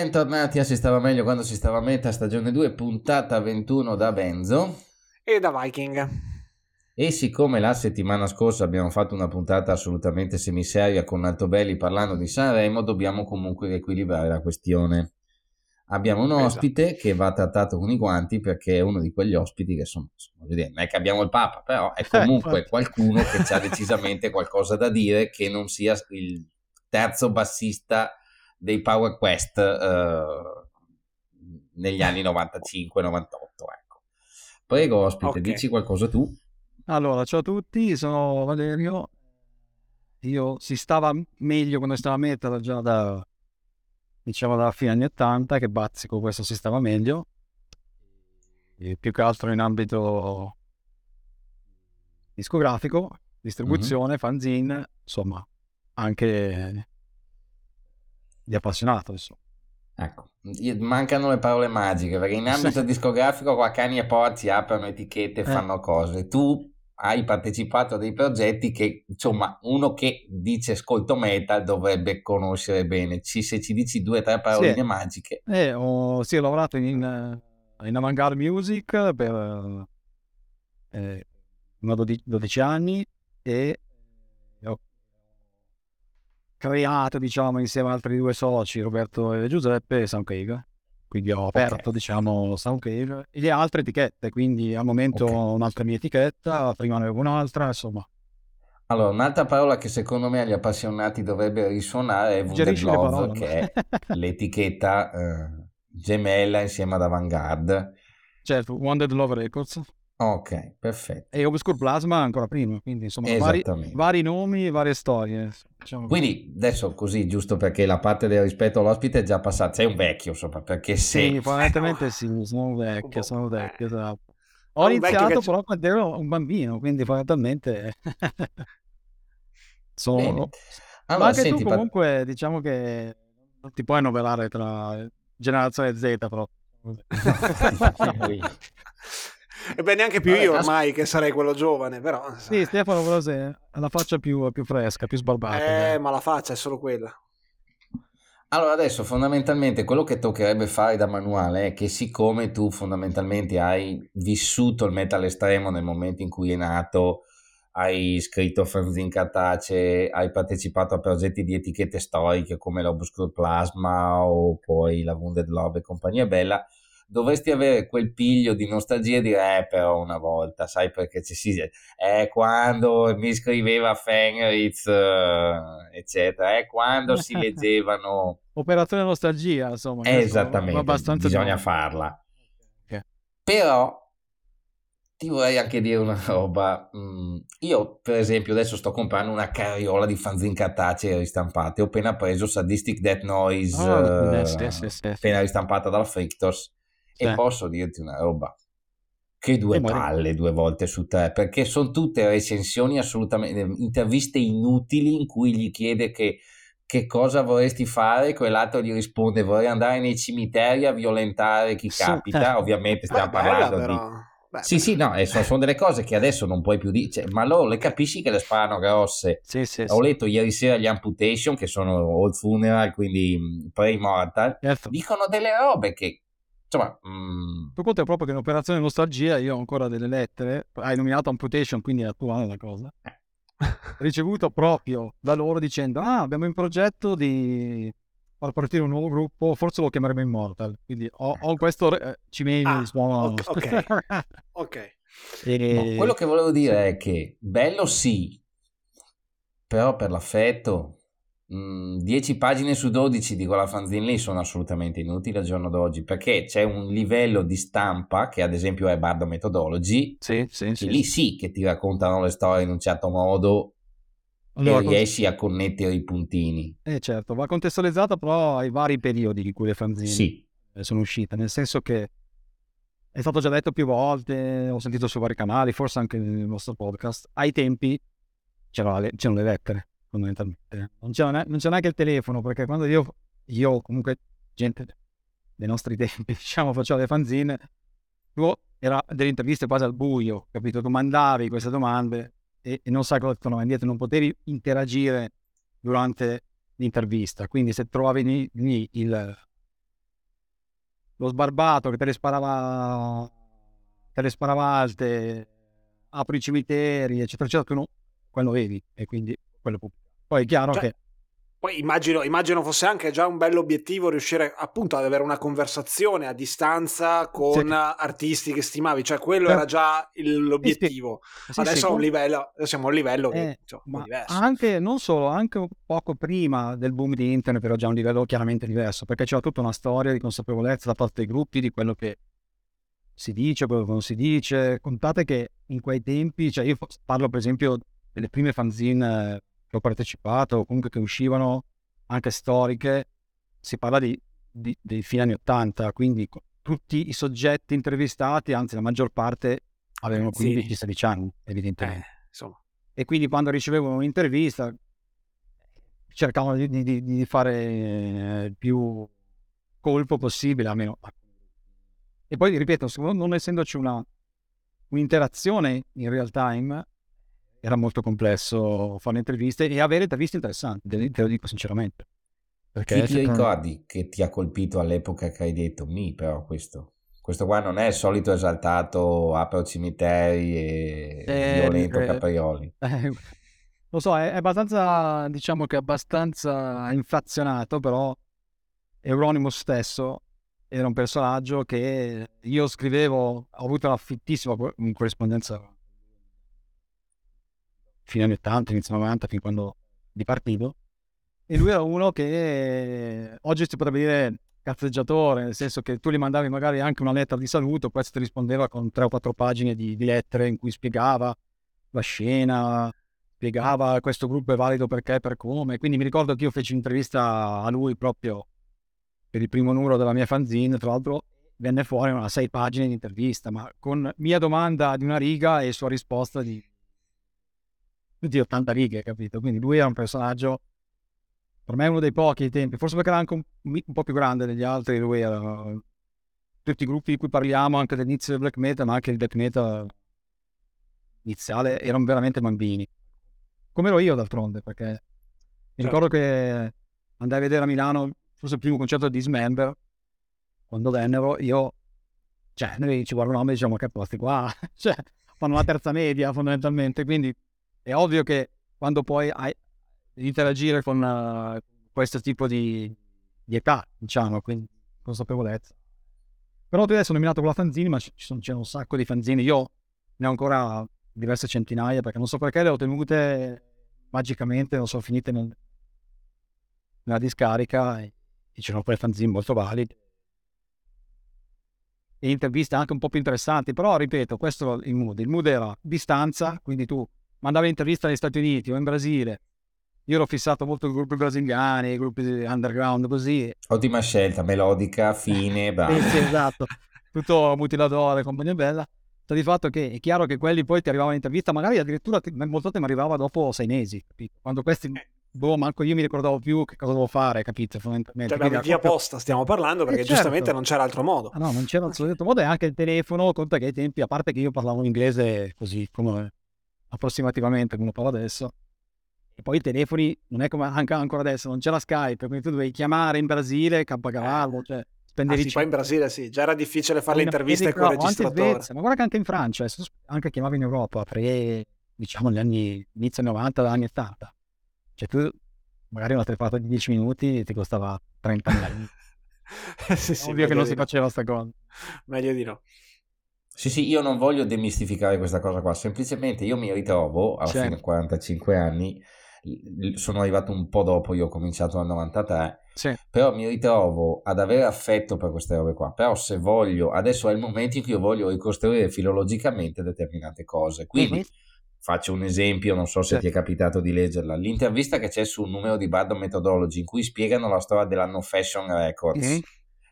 Bentornati a Si stava meglio quando si stava a meta, stagione 2, puntata 21 da Benzo. E da Viking. E siccome la settimana scorsa abbiamo fatto una puntata assolutamente semiseria con Altobelli parlando di Sanremo, dobbiamo comunque riequilibrare la questione. Abbiamo un esatto. ospite esatto. che va trattato con i guanti perché è uno di quegli ospiti che sono, non è che abbiamo il Papa, però è comunque qualcuno che ha decisamente qualcosa da dire che non sia il terzo bassista dei Power Quest eh, negli anni 95-98. Ecco. Prego, ospite, okay. dici qualcosa tu. Allora, ciao a tutti, sono Valerio. Io si stava meglio quando stava a mettere già da diciamo dalla fine anni 80 che bazzico questo si stava meglio e più che altro in ambito discografico distribuzione mm-hmm. fanzine insomma anche di appassionato. Insomma. Ecco, mancano le parole magiche perché in ambito discografico qua cani e porci aprono etichette e eh. fanno cose. Tu hai partecipato a dei progetti che, insomma, uno che dice ascolto metal dovrebbe conoscere bene. Ci, se ci dici due o tre paroline sì. magiche. Eh, ho, sì, ho lavorato in, in Avantgarde Music per eh, 12 anni e ho creato, diciamo, insieme ad altri due soci, Roberto e Giuseppe, Soundcave. Quindi ho aperto, okay. diciamo, Soundcave e le altre etichette, quindi al momento okay. ho un'altra mia etichetta, prima ne avevo un'altra, insomma. Allora, un'altra parola che secondo me agli appassionati dovrebbe risuonare è Wunderlove, che è l'etichetta eh, gemella insieme ad Avantgarde. Certo, Wondered Love Records. Ok, perfetto. E Obscure Plasma ancora prima, quindi insomma vari, vari nomi, varie storie. Diciamo. Quindi adesso così, giusto perché la parte del rispetto all'ospite è già passata, sei un vecchio insomma, perché se... Sì, fondamentalmente sì, sono un vecchio, sono un vecchio, esatto. Ho un iniziato però quando ero un bambino, quindi fondamentalmente... sono... Allora, Ma anche senti, tu comunque par... diciamo che non ti puoi annoverare tra generazione Z però. E beh, neanche più Vabbè, io ormai, che sarei quello giovane, però... Sì, Stefano Brose ha la faccia più, più fresca, più sbarbata. Eh, dai. ma la faccia è solo quella. Allora adesso fondamentalmente quello che toccherebbe fare da manuale è che siccome tu fondamentalmente hai vissuto il metal estremo nel momento in cui è nato, hai scritto fanzine cartacee, hai partecipato a progetti di etichette storiche come l'Obscure Plasma o poi la Wounded Love e compagnia bella, dovresti avere quel piglio di nostalgia e dire eh però una volta sai perché ci si è quando mi scriveva Fenritz uh, eccetera è quando si leggevano operazione nostalgia insomma esattamente bisogna buono. farla okay. però ti vorrei anche dire una roba. Mm, io, per esempio, adesso sto comprando una carriola di fanzine cartacee ristampate. Ho appena preso Sadistic Death Noise, oh, yes, yes, yes, appena ristampata dalla Frictos. E posso dirti una roba, che due palle due volte su tre, perché sono tutte recensioni assolutamente, interviste inutili in cui gli chiede che, che cosa vorresti fare, quell'altro gli risponde vorrei andare nei cimiteri a violentare chi capita, ovviamente stiamo parlando di... Beh, sì, beh. sì, no, sono, sono, delle cose che adesso non puoi più dire, cioè, ma loro le capisci che le sparano grosse. Sì, sì, Ho letto ieri sera gli Amputation, che sono Old Funeral, quindi pre-immortal, certo. dicono delle robe che Insomma, mm... tu conti proprio che in operazione nostalgia io ho ancora delle lettere, hai nominato Amputation, quindi è attuale la cosa, eh. ricevuto proprio da loro dicendo, ah, abbiamo in progetto di far partire un nuovo gruppo, forse lo chiameremo Immortal, quindi ho, ho questo eh, cimento ah, suono... Ok, ok. E... No, quello che volevo dire è che bello sì, però per l'affetto 10 mm, pagine su 12 di quella fanzine lì sono assolutamente inutili al giorno d'oggi perché c'è un livello di stampa che ad esempio è Bardo Methodology sì, sì, sì, lì sì. che ti raccontano le storie in un certo modo allora, e riesci a connettere i puntini. Eh certo va contestualizzata però ai vari periodi in cui le fanzine sì. sono uscite nel senso che è stato già detto più volte ho sentito su vari canali forse anche nel vostro podcast ai tempi c'erano le, c'erano le lettere fondamentalmente. Non c'è, non c'è neanche il telefono, perché quando io, io comunque, gente dei nostri tempi, diciamo, facevo le fanzine, tu era delle interviste quasi al buio, capito? Tu mandavi queste domande e, e non sai cosa tornava indietro, non potevi interagire durante l'intervista. Quindi se trovavi lì il, lo sbarbato che te le sparava, te le sparava alte, apri i cimiteri, eccetera, eccetera, tu no, quello vedi e quindi quello pubblico. Poi è chiaro cioè, che poi immagino, immagino, fosse anche già un bell'obiettivo riuscire appunto ad avere una conversazione a distanza con sì. artisti che stimavi, cioè quello eh. era già l'obiettivo. Sì, sì. Adesso, sì, livello, siamo a un livello che, eh, insomma, diverso. Anche, non solo, anche poco prima del boom di internet, però già un livello chiaramente diverso, perché c'era tutta una storia di consapevolezza da parte dei gruppi di quello che si dice, quello che non si dice. Contate che in quei tempi, cioè io parlo per esempio delle prime fanzine che ho partecipato, o comunque che uscivano anche storiche, si parla di, di, dei fine anni 80, quindi tutti i soggetti intervistati, anzi la maggior parte avevano 15-16 sì. anni, evidentemente. Eh, e quindi quando ricevevano un'intervista cercavano di, di, di fare il più colpo possibile, almeno. E poi, ripeto, non essendoci una, un'interazione in real time, era molto complesso fare interviste e avere interviste interessanti, te lo dico sinceramente. Perché Chi ti ricordi che ti ha colpito all'epoca che hai detto mi però questo? Questo qua non è il solito esaltato apro cimiteri e eh, violento eh, caprioli. Eh, lo so, è, è, abbastanza, diciamo che è abbastanza inflazionato, però Euronymous stesso era un personaggio che io scrivevo, ho avuto una fittissima corrispondenza fine anni 80, inizio 90, fin quando dipartivo. E lui era uno che oggi si potrebbe dire cazzeggiatore, nel senso che tu gli mandavi magari anche una lettera di saluto, questo ti rispondeva con tre o quattro pagine di, di lettere in cui spiegava la scena, spiegava questo gruppo è valido perché per come. Quindi mi ricordo che io feci un'intervista a lui proprio per il primo numero della mia fanzine, tra l'altro venne fuori una sei pagine di intervista, ma con mia domanda di una riga e sua risposta di di 80 righe, capito? Quindi lui era un personaggio, per me uno dei pochi ai tempi, forse perché era anche un, un po' più grande degli altri, lui era... Tutti i gruppi di cui parliamo, anche all'inizio del black metal, ma anche il black metal iniziale, erano veramente bambini. Come ero io d'altronde, perché mi certo. ricordo che andai a vedere a Milano, forse il primo concerto di Dismember, quando vennero, io, cioè, noi ci guardavamo e diciamo che posti qua, cioè, fanno la terza media fondamentalmente, quindi è ovvio che quando poi hai, interagire con uh, questo tipo di, di, età, diciamo, quindi consapevolezza. Però tu adesso ho nominato con la fanzine, ma ci sono, c'è un sacco di fanzine. Io ne ho ancora diverse centinaia, perché non so perché le ho tenute magicamente, non sono finite nel, nella discarica e, e c'erano poi fanzine molto valide e interviste anche un po' più interessanti, però ripeto, questo è il mood. Il mood era distanza, quindi tu mandavi interviste negli Stati Uniti o in Brasile. Io ero fissato molto con i gruppi brasiliani, i gruppi underground, così. Ottima scelta, melodica, fine, bravo. sì, esatto. Tutto mutilatore, compagnia bella. Sta di fatto che è chiaro che quelli poi ti arrivavano in intervista, magari addirittura molto tempo arrivava dopo sei mesi, capito? Quando questi boh, manco io mi ricordavo più che cosa dovevo fare, capito? Fondamentalmente. Cioè, via proprio... posta stiamo parlando perché eh, certo. giustamente non c'era altro modo. Ah, no, non c'era altro modo e anche il telefono, conta che ai tempi, a parte che io parlavo inglese così come approssimativamente come lo parlo adesso. E poi i telefoni, non è come anche ancora adesso, non c'era Skype, quindi tu dovevi chiamare in Brasile, campacavallo, cioè spendevi... Ah, sì, poi in Brasile sì, già era difficile fare le interviste con il registratore. Svezia, ma guarda che anche in Francia, anche chiamavi in Europa, pre, diciamo, gli anni, inizio 90, anni 80. Cioè tu, magari una telefonata di 10 minuti ti costava 30 anni. sì, sì, Ovvio che non si faceva sta cosa. Meglio di no. Sì, sì, io non voglio demistificare questa cosa qua, semplicemente io mi ritrovo, alla certo. fine 45 anni, sono arrivato un po' dopo, io ho cominciato nel 93, sì. però mi ritrovo ad avere affetto per queste robe qua, però se voglio, adesso è il momento in cui io voglio ricostruire filologicamente determinate cose, quindi mm-hmm. faccio un esempio, non so se sì. ti è capitato di leggerla, l'intervista che c'è sul numero di Bardo Methodology in cui spiegano la storia della No Fashion Records, mm-hmm.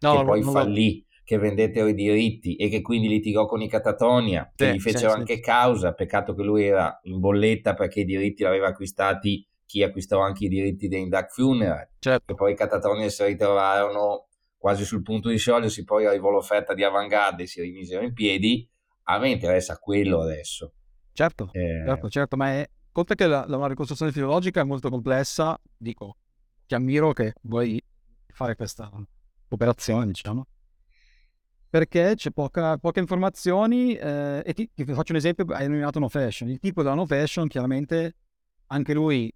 no, che poi fallì che vendettero i diritti e che quindi litigò con i Catatonia, che sì, gli fecero sì, anche sì. causa, peccato che lui era in bolletta perché i diritti l'aveva acquistati chi acquistò anche i diritti dei Duck Funeral, certo. poi i Catatonia si ritrovarono quasi sul punto di sciogliersi, poi arrivò l'offerta di Avantgarde e si rimisero in piedi, a me interessa quello adesso. Certo, eh... certo, certo, ma è, conta che la, la ricostruzione filologica è molto complessa, dico, ti ammiro che vuoi fare questa operazione, diciamo, perché c'è poca, poche informazioni eh, e ti, ti, faccio un esempio, hai nominato No Fashion, il tipo della No Fashion chiaramente anche lui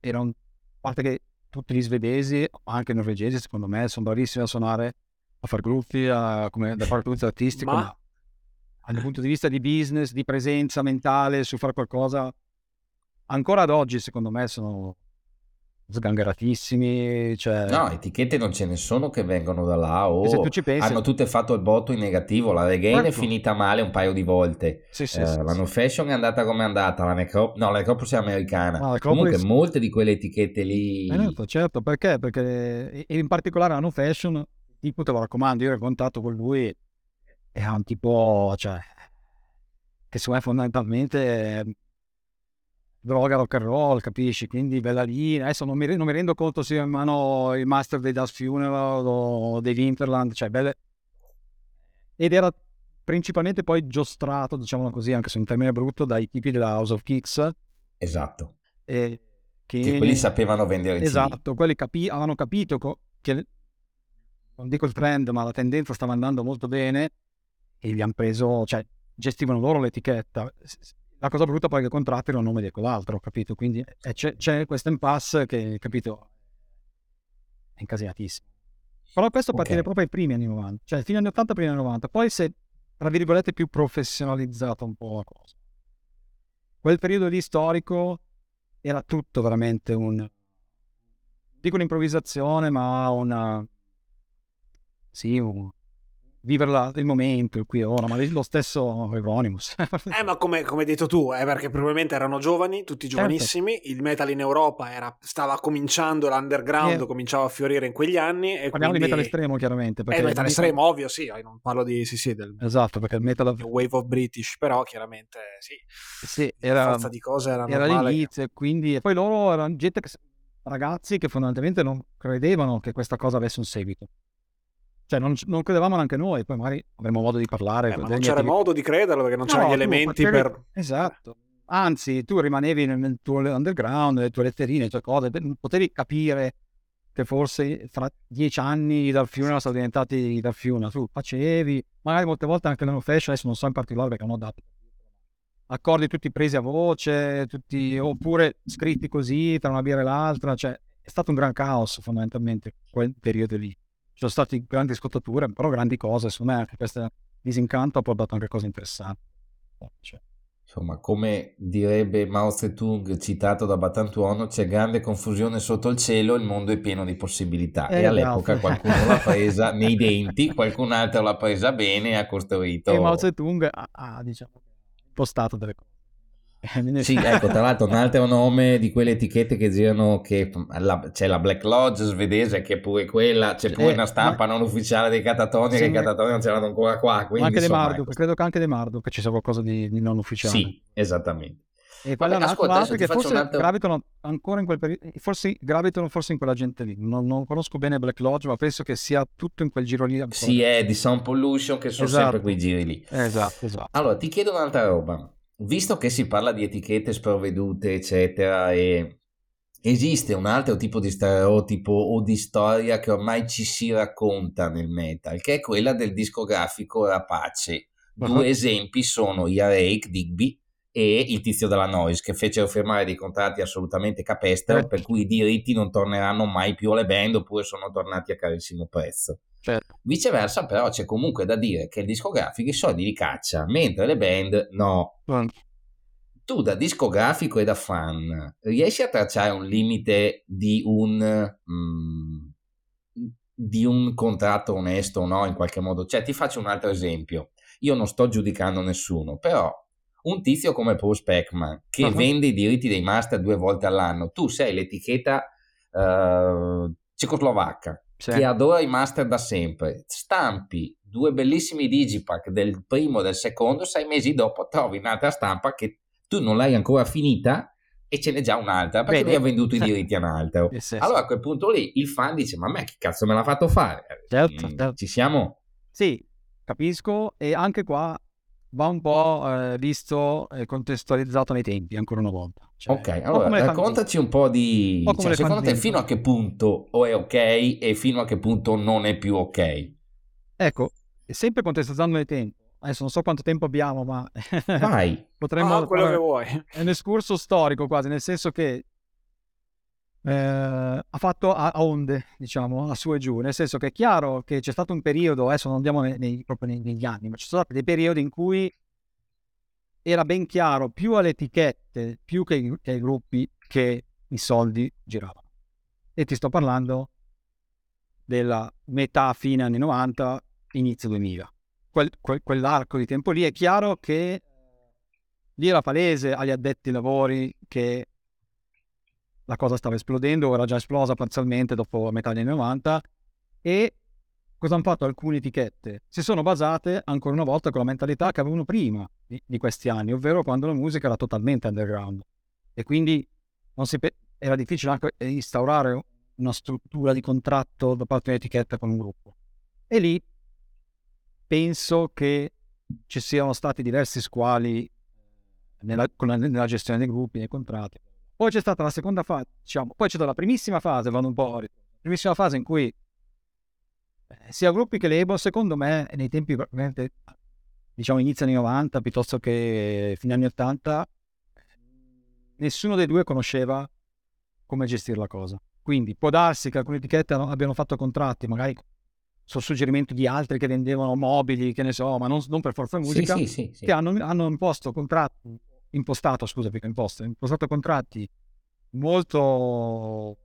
era un, a parte che tutti gli svedesi, anche i norvegesi secondo me, sono bravissimi a suonare, a far gruppi, a, come, da fare produzione artistica, ma... ma dal punto di vista di business, di presenza mentale, su fare qualcosa, ancora ad oggi secondo me sono sgangheratissimi. Cioè... No, etichette non ce ne sono che vengono da là o pensi... hanno tutte fatto il botto in negativo. La Regain certo. è finita male un paio di volte. Sì, sì, eh, sì, la No Fashion è andata come è andata. La Necrop... No, la Necropolis è americana. No, Comunque molte di quelle etichette lì... Eh, certo, certo, perché? Perché in particolare la No Fashion, tipo te lo raccomando, io ho contatto con lui, è un tipo, cioè, che secondo me fondamentalmente droga rock and roll, capisci? Quindi bella lì. Adesso non mi, non mi rendo conto se in mano il master dei Dust Funeral o dei Winterland, cioè belle... Ed era principalmente poi giostrato, diciamo così, anche se un termine brutto, dai tipi della House of Kicks. Esatto. E che... che quelli sapevano vendere Esatto, quelli capi... avevano capito co... che, non dico il trend, ma la tendenza stava andando molto bene e gli hanno preso, cioè gestivano loro l'etichetta la cosa brutta poi è che contratti erano a nome di quell'altro, capito? Quindi eh, c'è, c'è questo impasse che, capito, è incasinatissimo. Però questo okay. partire proprio ai primi anni 90, cioè fine anni 80, primi anni 90. Poi se, tra virgolette, più professionalizzata un po' la cosa. Quel periodo lì storico era tutto veramente un... dico un'improvvisazione, ma una... sì, un, vivere la, il momento, il qui e ora, ma lo stesso Euronymous. eh, ma come, come, hai detto tu, eh, perché probabilmente erano giovani, tutti certo. giovanissimi, certo. il metal in Europa era, stava cominciando, l'underground eh. cominciava a fiorire in quegli anni. E Parliamo quindi... di metal estremo, chiaramente. Perché eh, metal estremo, ovvio, sì, non parlo di, sì, sì, del... Esatto, perché il metal... The wave of British, però chiaramente, sì. Sì, era... Forza di cose era, era l'inizio, quindi... E poi loro erano gente che ragazzi che fondamentalmente non credevano che questa cosa avesse un seguito. Cioè, non, non, credevamo neanche noi, poi magari avremo modo di parlare. Eh, ma non c'era modo di crederlo perché non no, c'erano gli elementi potevi... per... Esatto. Anzi, tu rimanevi nel tuo underground, le tue letterine, le tue cose, potevi capire che forse fra dieci anni dal Fiuna sono diventati dal Fiuna. Tu facevi, magari molte volte anche nella fashion, adesso non so in particolare perché non ho dato accordi tutti presi a voce, tutti, oppure scritti così tra una birra e l'altra, cioè è stato un gran caos fondamentalmente quel periodo lì ci sono state grandi scottature, però grandi cose, secondo me anche questo disincanto ha portato anche cose interessanti. Cioè. Insomma, come direbbe Mao Zedong, citato da Batantuono, c'è grande confusione sotto il cielo, il mondo è pieno di possibilità. Eh, e all'epoca no. qualcuno l'ha presa nei denti, qualcun altro l'ha presa bene e ha costruito... E Mao Zedong ha, ha diciamo, impostato delle cose. Eh, sì, ecco, tra l'altro un altro nome di quelle etichette che girano, che la, c'è la Black Lodge svedese che è pure quella, c'è pure eh, una stampa ma... non ufficiale dei Catatonia sì, che i Catatonia non c'erano ancora qua. Quindi, anche insomma, De Marduk, ecco. credo che anche De Marduk ci sia qualcosa di, di non ufficiale. Sì, esattamente. E poi Vabbè, ascolta, che forse altro... gravitano ancora in quel periodo, forse gravitano forse in quella gente lì. Non, non, conosco bene Black Lodge, ma penso che sia tutto in quel giro lì. Ancora. Sì, è di Sound Pollution che sono esatto. sempre quei giri lì. Esatto, esatto. Allora, ti chiedo un'altra roba visto che si parla di etichette sprovvedute, eccetera, e esiste un altro tipo di stereotipo o di storia che ormai ci si racconta nel metal, che è quella del discografico rapace. Uh-huh. Due esempi sono Yarake, Digby e il tizio della Noise, che fecero firmare dei contratti assolutamente capestro, per cui i diritti non torneranno mai più alle band oppure sono tornati a carissimo prezzo. Certo. Viceversa, però, c'è comunque da dire che il discografico i soldi li caccia, mentre le band no. Tu da discografico e da fan riesci a tracciare un limite di un, mm, di un contratto onesto o no, in qualche modo? Cioè, ti faccio un altro esempio. Io non sto giudicando nessuno, però un tizio come Paul Speckman che uh-huh. vende i diritti dei master due volte all'anno, tu sei l'etichetta uh, cecoslovacca sì. che adora i master da sempre, stampi due bellissimi digipack del primo e del secondo, sei mesi dopo trovi un'altra stampa che tu non l'hai ancora finita e ce n'è già un'altra perché Bene. lui ha venduto i diritti a un altro. Sì, sì, allora a quel punto lì il fan dice: Ma a me che cazzo me l'ha fatto fare? Certo, mm, certo. Ci siamo? Sì, capisco. E anche qua va un po' eh, visto e contestualizzato nei tempi, ancora una volta. Cioè, ok, allora raccontaci un po' di... Un cioè, secondo te fino a che punto o è ok e fino a che punto non è più ok? Ecco, sempre contestualizzando il tempo, adesso non so quanto tempo abbiamo, ma potremmo ah, quello che vuoi. È un escurso storico quasi, nel senso che eh, ha fatto a, a, onde, diciamo, a su e giù, nel senso che è chiaro che c'è stato un periodo, adesso non andiamo nei, nei, proprio negli anni, ma ci sono stati dei periodi in cui era ben chiaro più alle etichette, più che, che ai gruppi, che i soldi giravano. E ti sto parlando della metà fine anni 90, inizio 2000. Quel, quel, quell'arco di tempo lì è chiaro che lì era palese agli addetti ai lavori che la cosa stava esplodendo, era già esplosa parzialmente dopo metà degli anni 90 e cosa hanno fatto alcune etichette? Si sono basate ancora una volta con la mentalità che avevano prima di, di questi anni, ovvero quando la musica era totalmente underground e quindi pe- era difficile anche instaurare una struttura di contratto da parte di un'etichetta con un gruppo. E lì penso che ci siano stati diversi squali nella, la, nella gestione dei gruppi, nei contratti. Poi c'è stata la seconda fase, diciamo, poi c'è stata la primissima fase, vado un po' la primissima fase in cui eh, sia gruppi che label, secondo me, nei tempi veramente, diciamo, inizio anni 90 piuttosto che fine anni 80, nessuno dei due conosceva come gestire la cosa. Quindi può darsi che alcune etichette abbiano fatto contratti, magari sul suggerimento di altri che vendevano mobili, che ne so, ma non, non per forza musica, sì, sì, sì, che hanno, hanno imposto contratti impostato, scusa, perché imposto, impostato contratti molto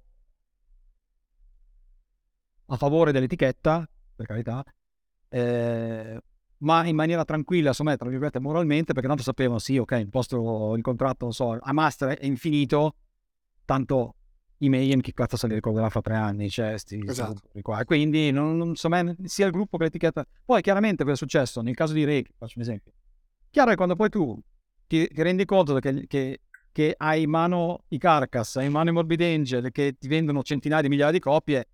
a favore dell'etichetta, per carità, eh, ma in maniera tranquilla, insomma, tra virgolette, moralmente, perché tanto sapevano, sì, ok, imposto il contratto, non so, a master è infinito, tanto i Mayhem che cazzo se li ricorderà fra tre anni, cioè, sti, esatto. qua. quindi, non, non, insomma, sia il gruppo che l'etichetta. Poi, chiaramente, cosa è successo? Nel caso di Ray, faccio un esempio. Chiaro che quando poi tu ti, ti rendi conto che, che, che, hai in mano i Carcass, hai in mano i Morbid Angel, che ti vendono centinaia di migliaia di copie,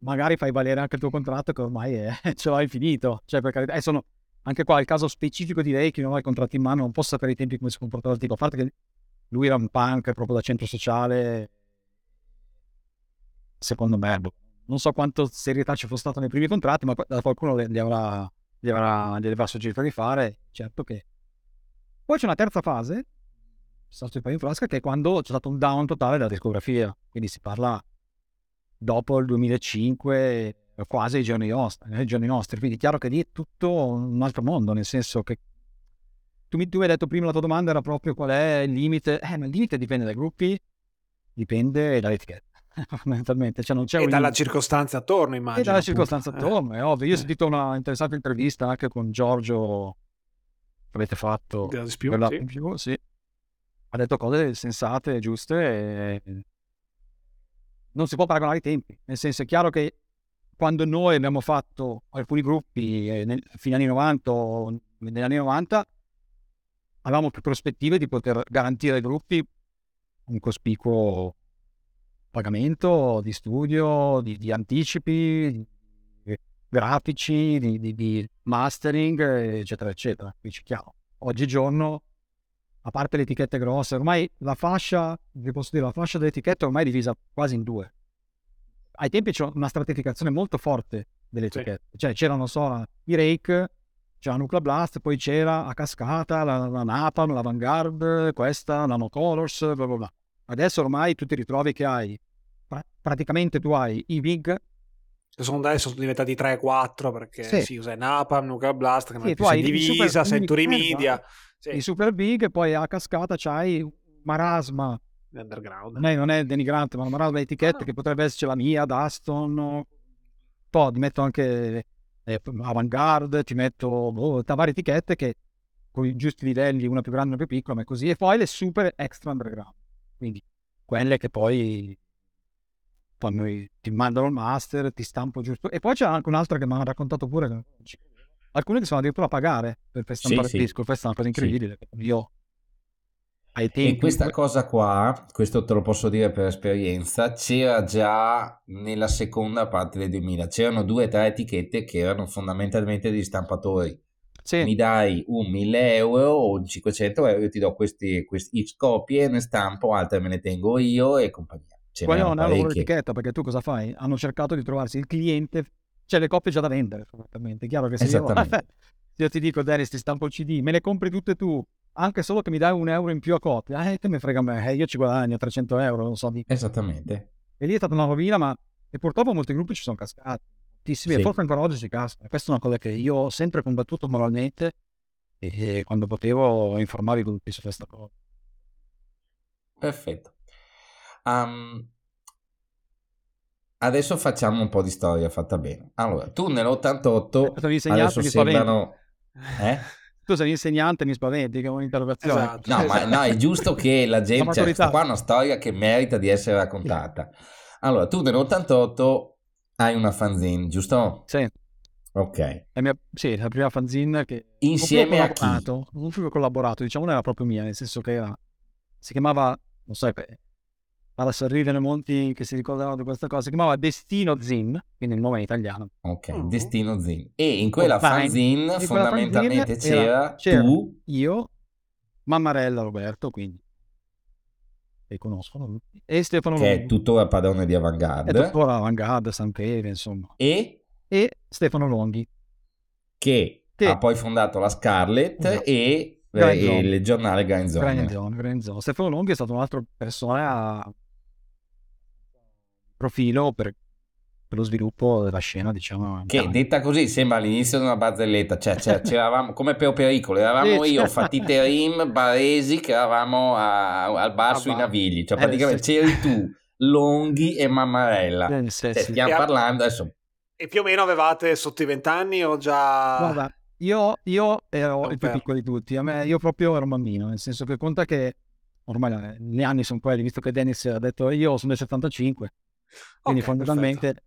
magari fai valere anche il tuo contratto che ormai è, ce l'hai finito. Cioè, per carità, sono anche qua il caso specifico di lei che non ha i contratti in mano, non posso sapere i tempi come si comportava il tipo, a parte che lui era un punk proprio da centro sociale, secondo me, boh, non so quanto serietà ci fosse stata nei primi contratti, ma qualcuno li avrà, li avrà, li avrà suggerito di fare, certo che poi c'è una terza fase, stato il paio in frasca, che è quando c'è stato un down totale della discografia. Quindi si parla dopo il 2005, quasi ai giorni giorni nostri. Quindi è chiaro che lì è tutto un altro mondo, nel senso che tu mi, tu hai detto prima la tua domanda era proprio qual è il limite. Eh, ma il limite dipende dai gruppi, dipende dall'etichetta. Fondamentalmente, cioè non c'è e un... dalla circostanza attorno, immagino. E dalla circostanza attorno, è ovvio. Io ho eh. sentito una interessante intervista anche con Giorgio avete fatto più, sì. in più, sì. Ha detto cose sensate, giuste e non si può paragonare i tempi. Nel senso, è chiaro che quando noi abbiamo fatto alcuni gruppi eh, nel, fine anni 90 o negli anni 90, avevamo più prospettive di poter garantire ai gruppi un cospicuo pagamento di studio, di, di anticipi, grafici, di, di, di mastering, eccetera, eccetera. Dici chiaro. Oggigiorno, a parte le etichette grosse, ormai la fascia, vi posso dire, la fascia delle etichette ormai è divisa quasi in due. Ai tempi c'era una stratificazione molto forte delle etichette. Sì. Cioè c'erano, so, i Rake, c'era Nuclear Blast, poi c'era a cascata la, la Napalm, la Vanguard, questa, Nano Colors, bla bla bla. Adesso ormai tu ti ritrovi che hai, praticamente tu hai i big sono adesso sono diventati 3-4 perché sì. si usa Napalm, Nuclear Blast, che sì, non è divisa, Century Media. Sì. I super big e poi a cascata c'hai Marasma. Underground. Non è, non è denigrante, ma Marasma è etichetta ah. che potrebbe esserci la mia, Daston. Poi ti metto anche eh, Avantgarde, ti metto boh, varie etichette che con i giusti livelli, una più grande, una più piccola, ma è così. E poi le super extra underground. Quindi quelle che poi poi ti mandano il master, ti stampo giusto. E poi c'è anche un'altra che mi hanno raccontato pure. Che... Alcune che sono addirittura a pagare per, per stampare sì, il disco. Questa è una cosa incredibile. Sì. Io ai tempi... E questa cosa qua, questo te lo posso dire per esperienza, c'era già nella seconda parte del 2000. C'erano due o tre etichette che erano fondamentalmente degli stampatori. Sì. Mi dai un 1000 euro o un 500 euro, io ti do questi, questi X copie, ne stampo, altre me ne tengo io e compagnia. Poi non è una loro etichetta perché tu cosa fai? Hanno cercato di trovarsi il cliente c'è le copie già da vendere, fondamentalmente. È chiaro che se io, io, ti dico, Dennis, ti stampo il CD, me le compri tutte tu, anche solo che mi dai un euro in più a copia, eh, che mi frega a me, eh, io ci guadagno 300 euro, non so. Di... Esattamente. E lì è stata una rovina, ma e purtroppo molti gruppi ci sono cascati. Moltissimi, sì. e forse ancora oggi si cascano. Questa è una cosa che io ho sempre combattuto moralmente e quando potevo informare i gruppi su questa cosa. Perfetto. Um, adesso facciamo un po' di storia fatta bene. Allora, tu nell'88 adesso sembrano... Eh? tu sei insegnante, mi spaventi, che è un'interrogazione. Esatto, no, esatto. ma no, è giusto che la gente... Cioè, questa qua è una storia che merita di essere raccontata. Allora, tu nell'88 hai una fanzine, giusto? Sì. Ok. La mia, sì, la prima fanzine che... Insieme a chi? Non fui collaborato, diciamo non era proprio mia, nel senso che era... Si chiamava, non so, vado a sorridere monti che si ricordavano di questa cosa, si chiamava Destino Zin, quindi il nome è italiano. Ok, mm. Destino Zin. E in quella oh, fanzine in fondamentalmente fanzine c'era, c'era, tu... Io, Mammarella Roberto, quindi che conoscono, e Stefano che Longhi. è tuttora padrone di Avantgarde. È tuttora Avantgarde, Sampere, insomma. E? E Stefano Longhi. Che, che, ha poi fondato la Scarlet esatto. e, eh, il giornale Grind Zone. Grind Zone, Grind Zone. Stefano Longhi è stato un altro persona profilo per per lo sviluppo della scena, diciamo. Che detta così sembra l'inizio di una barzelletta, cioè, cioè c'eravamo come per pericolo, eravamo io, Fatite Rim, Baresi, che eravamo a, al bar ah, sui Navigli, cioè eh, praticamente sì. c'eri tu, Longhi e Mammarella. Eh, sì, cioè, stiamo parlando adesso. E più o meno avevate sotto i vent'anni o già... Guarda, io, io ero okay. il più piccolo di tutti, a me, io proprio ero un bambino, nel senso che conta che ormai eh, gli anni sono quelli, visto che Dennis ha detto io sono del 75, quindi okay, fondamentalmente...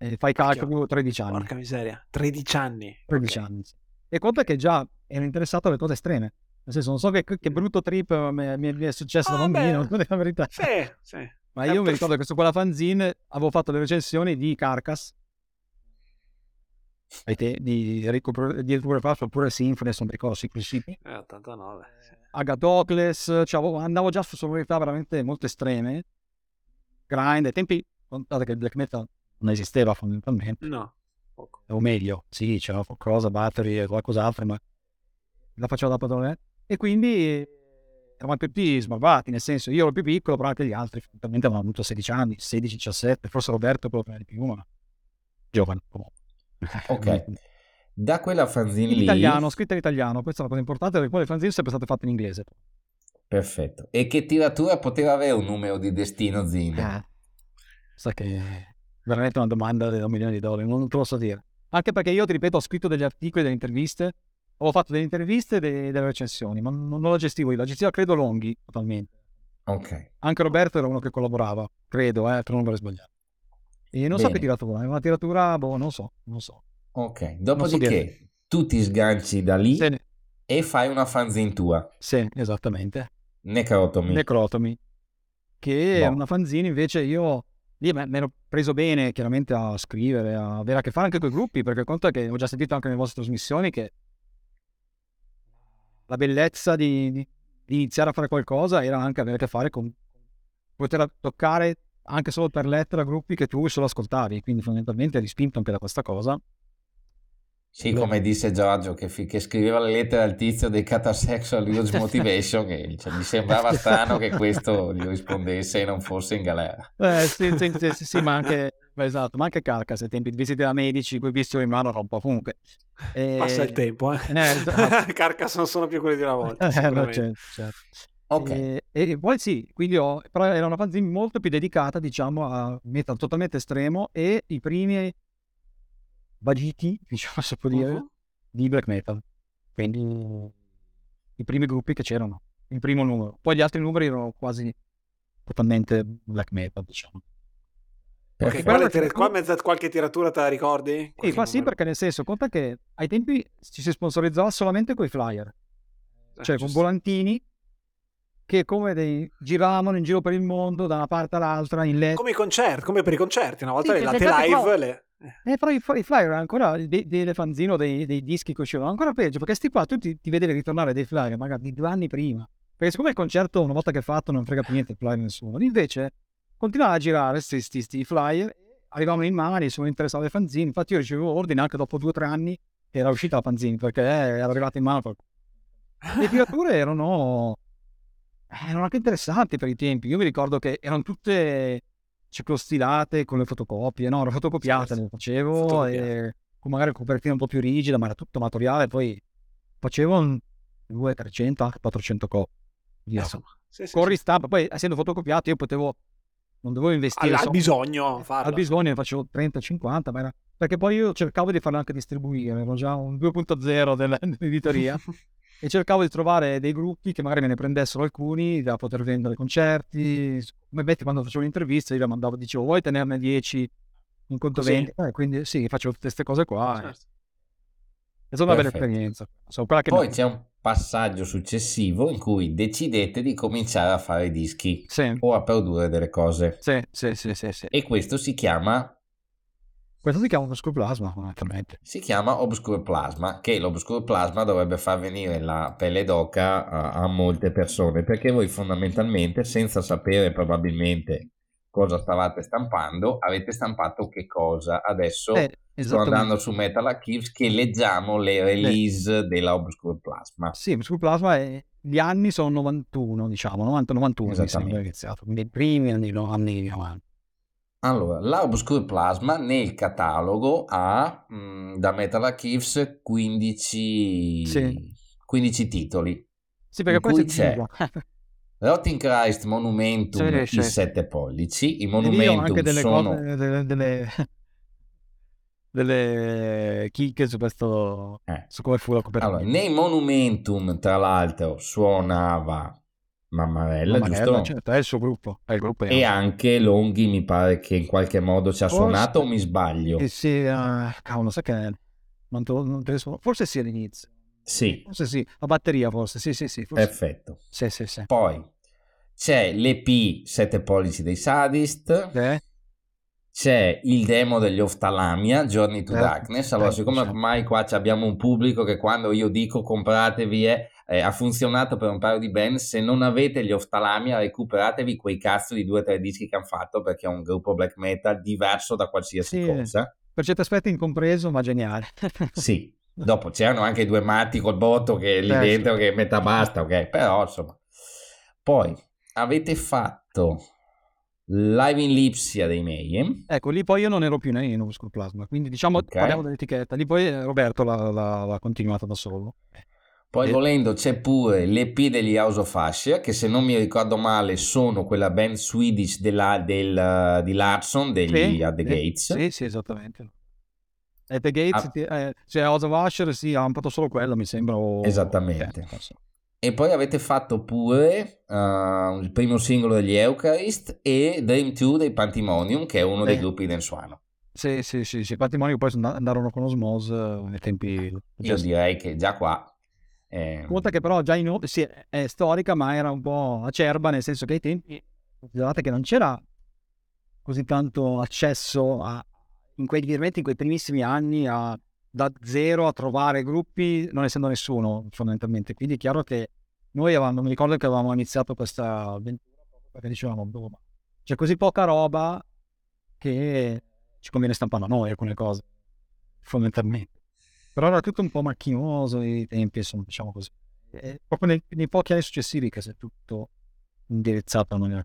Eh, fai calcolo 13 anni. Porca miseria, 13 anni. 13 okay. anni. E conta che già ero interessato alle cose estreme. Nel senso, non so che, che brutto trip mi, mi, mi è successo ah, da bambino, beh. la verità. Sì, sì. Ma io mi ricordo che su quella fanzine avevo fatto le recensioni di Carcass, te, di Enrico di oppure Symphony, non mi ricordo, principi. Eh, 89. Sì. Agatocles, cioè, andavo già su sonorità veramente molto estreme. Grind, ai tempi, contate che il black metal non esisteva fondamentalmente. No. Poco. O meglio, sì, c'era qualcosa, battery e qualcos'altro, ma la facevo da padrone. E quindi eravamo tutti sbarbati, nel senso io ero più piccolo, però anche gli altri fondamentalmente avevano avuto 16 anni, 16, 17, forse Roberto però di più, ma giovane comunque. Ok. Da quella fanzine in lì... italiano, scritta in italiano, questa è una cosa importante perché poi le fanzine sono sempre state fatte in inglese. Perfetto. E che tiratura poteva avere un numero di destino Zin? Eh, sa che veramente una domanda da un milione di dollari, non te lo so dire. Anche perché io, ti ripeto, ho scritto degli articoli, delle interviste, ho fatto delle interviste e delle, delle recensioni, ma non, non la gestivo io, la gestiva credo Longhi totalmente. Ok. Anche Roberto era uno che collaborava, credo, eh, per non aver sbagliato. E non Bene. so che tiratura, è una tiratura, boh, non so, non so. Ok, dopodiché so tu ti sganci da lì sì. e fai una fanzine tua. Sì, esattamente. Necrotomy. Necrotomy. Che boh. è una fanzine invece io lì mi ero preso bene chiaramente a scrivere, a avere a che fare anche con i gruppi, perché conta che ho già sentito anche nelle vostre trasmissioni che la bellezza di, di, di iniziare a fare qualcosa era anche avere a che fare con poter toccare anche solo per lettera gruppi che tu solo ascoltavi, quindi fondamentalmente eri spinto anche da questa cosa sì, come disse Giorgio, che, che, scriveva le lettere al tizio dei Catasexual Use Motivation, che cioè, mi sembrava strano che questo gli rispondesse e non fosse in galera. Eh, sì, sì, sì, sì ma anche, esatto, ma anche Carcass ai tempi di visite da medici, quei visti in mano un po' comunque. E... Passa il tempo, eh. eh esatto. Carcass non sono più quelli di una volta. Eh, no, certo, certo. Ok. E, e, poi sì, quindi ho, però era una fanzine molto più dedicata, diciamo, a metal totalmente estremo e i primi vagiti, diciamo si può dire, uh-huh. di black metal. Quindi i primi gruppi che c'erano, il primo numero. Poi gli altri numeri erano quasi totalmente black metal, diciamo. Perché quale, tira- qua mezza, qualche tiratura te la ricordi? Sì, qua sì, perché nel senso, conta che ai tempi ci si sponsorizzava solamente con i flyer, eh, cioè con volantini che come dei giravano in giro per il mondo da una parte all'altra in LED. Come i concerti, come per i concerti, una volta sì, le latte live qua... le... Eh, però i, i flyer ancora dei, delle fanzine dei, dei, dischi che uscivano ancora peggio perché sti qua tu ti, ti vedevi ritornare dei flyer magari di due anni prima perché siccome il concerto una volta che è fatto non frega più niente il flyer nessuno invece continuava a girare questi flyer arrivavano in mani, sono interessato ai fanzine. Infatti io ricevevo ordine anche dopo due o tre anni che era uscita la fanzine perché era arrivata in mano qualcosa. Le tirature erano, erano anche interessanti per i tempi. Io mi ricordo che erano tutte ciclostilate con le fotocopie, no, erano fotocopiate, sì, le facevo e con magari copertina un po' più rigida, ma era tutto materiale, poi facevo 200, 300, anche 400 copie. Insomma, sì, sì, con ristampa, poi essendo fotocopiato io potevo non dovevo investire al, al bisogno farla. al bisogno ne facevo 30 50 ma era perché poi io cercavo di farlo anche distribuire ero già un 2.0 dell'editoria e cercavo di trovare dei gruppi che magari me ne prendessero alcuni da poter vendere concerti come quando facevo l'intervista io la mandavo dicevo vuoi tenerne 10 in conto Così. vendita eh, quindi sì facevo tutte queste cose qua certo. è stata una bella esperienza so, Poi mi... c'è un passaggio successivo in cui decidete di cominciare a fare dischi sì. o a produrre delle cose. Sì, sì, sì, sì, sì. E questo si chiama... Questo si chiama Obscure Plasma, fondamentalmente. Si chiama Obscure Plasma, che l'Obscure Plasma dovrebbe far venire la pelle d'oca a, a molte persone, perché voi fondamentalmente, senza sapere probabilmente cosa stavate stampando, avete stampato che cosa. Adesso eh, sto andando su Metal Archives che leggiamo le release eh. della Obscure Plasma. Sì, Obscure Plasma è... gli anni sono 91, diciamo, 90-91 mi sembra iniziato, quindi i primi anni, anni 90. Allora, la Obscure Plasma nel catalogo ha mh, mm, da Metal Archives 15, sì. 15 titoli. Sì, perché poi c'è Rotting Christ Monumentum sì, i 7 pollici, i Monumentum anche delle sono... Cose, delle, delle, delle chicche su questo, eh. su come fu la copertina. Allora, nei Monumentum, tra l'altro, suonava Mammarella, Mammarella giusto? Certo, è il suo gruppo. Il gruppo e anche Longhi mi pare che in qualche modo ci ha forse, suonato o mi sbaglio? Eh sì, uh, cavolo, sai che... Non te, non te forse sì all'inizio. Sì. Forse sì, la batteria forse, sì, sì, sì. Forse. Perfetto. Sì, sì, sì. Poi c'è l'EP 7 pollici dei Sadist. Eh? C'è il demo degli Oftalamia, Journey to eh, Darkness. Allora, eh, siccome ormai qua abbiamo un pubblico che quando io dico compratevi eh, eh, ha funzionato per un paio di band, se non avete gli Oftalamia recuperatevi quei cazzo di due o tre dischi che hanno fatto perché è un gruppo black metal diverso da qualsiasi sì, cosa. Per certi aspetti incompreso, ma geniale. sì, Dopo c'erano anche i due matti col botto che lì eh, dentro sì. che metà basta, ok? Però insomma. Poi avete fatto Live in Lipsia dei Mayhem. Ecco, lì poi io non ero più in Obscure Plasma, quindi diciamo okay. parliamo dell'etichetta. Lì poi Roberto l'ha, l'ha, l'ha continuata da solo. Poi e... volendo c'è pure l'EP degli House of Asher, che se non mi ricordo male sono quella band Swedish della, del, di Larson, degli sì, At The Gates. Sì, sì, esattamente. At The Gates, ah. eh, cioè House of Usher, sì, ha fatto solo quello, mi sembra. O... Esattamente. Eh, e poi avete fatto pure uh, il primo singolo degli Eucharist e Dream 2 dei Pantimonium, che è uno dei gruppi del suono. Sì, sì, sì, sì. Pantimonium poi andarono con Osmose eh, nei tempi... Io direi che già qua... Eh... Conta che però già in sì, è storica, ma era un po' acerba, nel senso che ai tempi, guardate che non c'era così tanto accesso a, in quei, in quei primissimi anni a, da zero a trovare gruppi, non essendo nessuno fondamentalmente. Quindi è chiaro che noi avevamo, mi ricordo che avevamo iniziato questa avventura perché dicevamo, boh, c'è così poca roba che ci conviene stampare a noi alcune cose, fondamentalmente. Però era tutto un po' macchinoso i tempi, insomma, diciamo così. E proprio nei, nei, pochi anni successivi che si è tutto indirizzato a noi.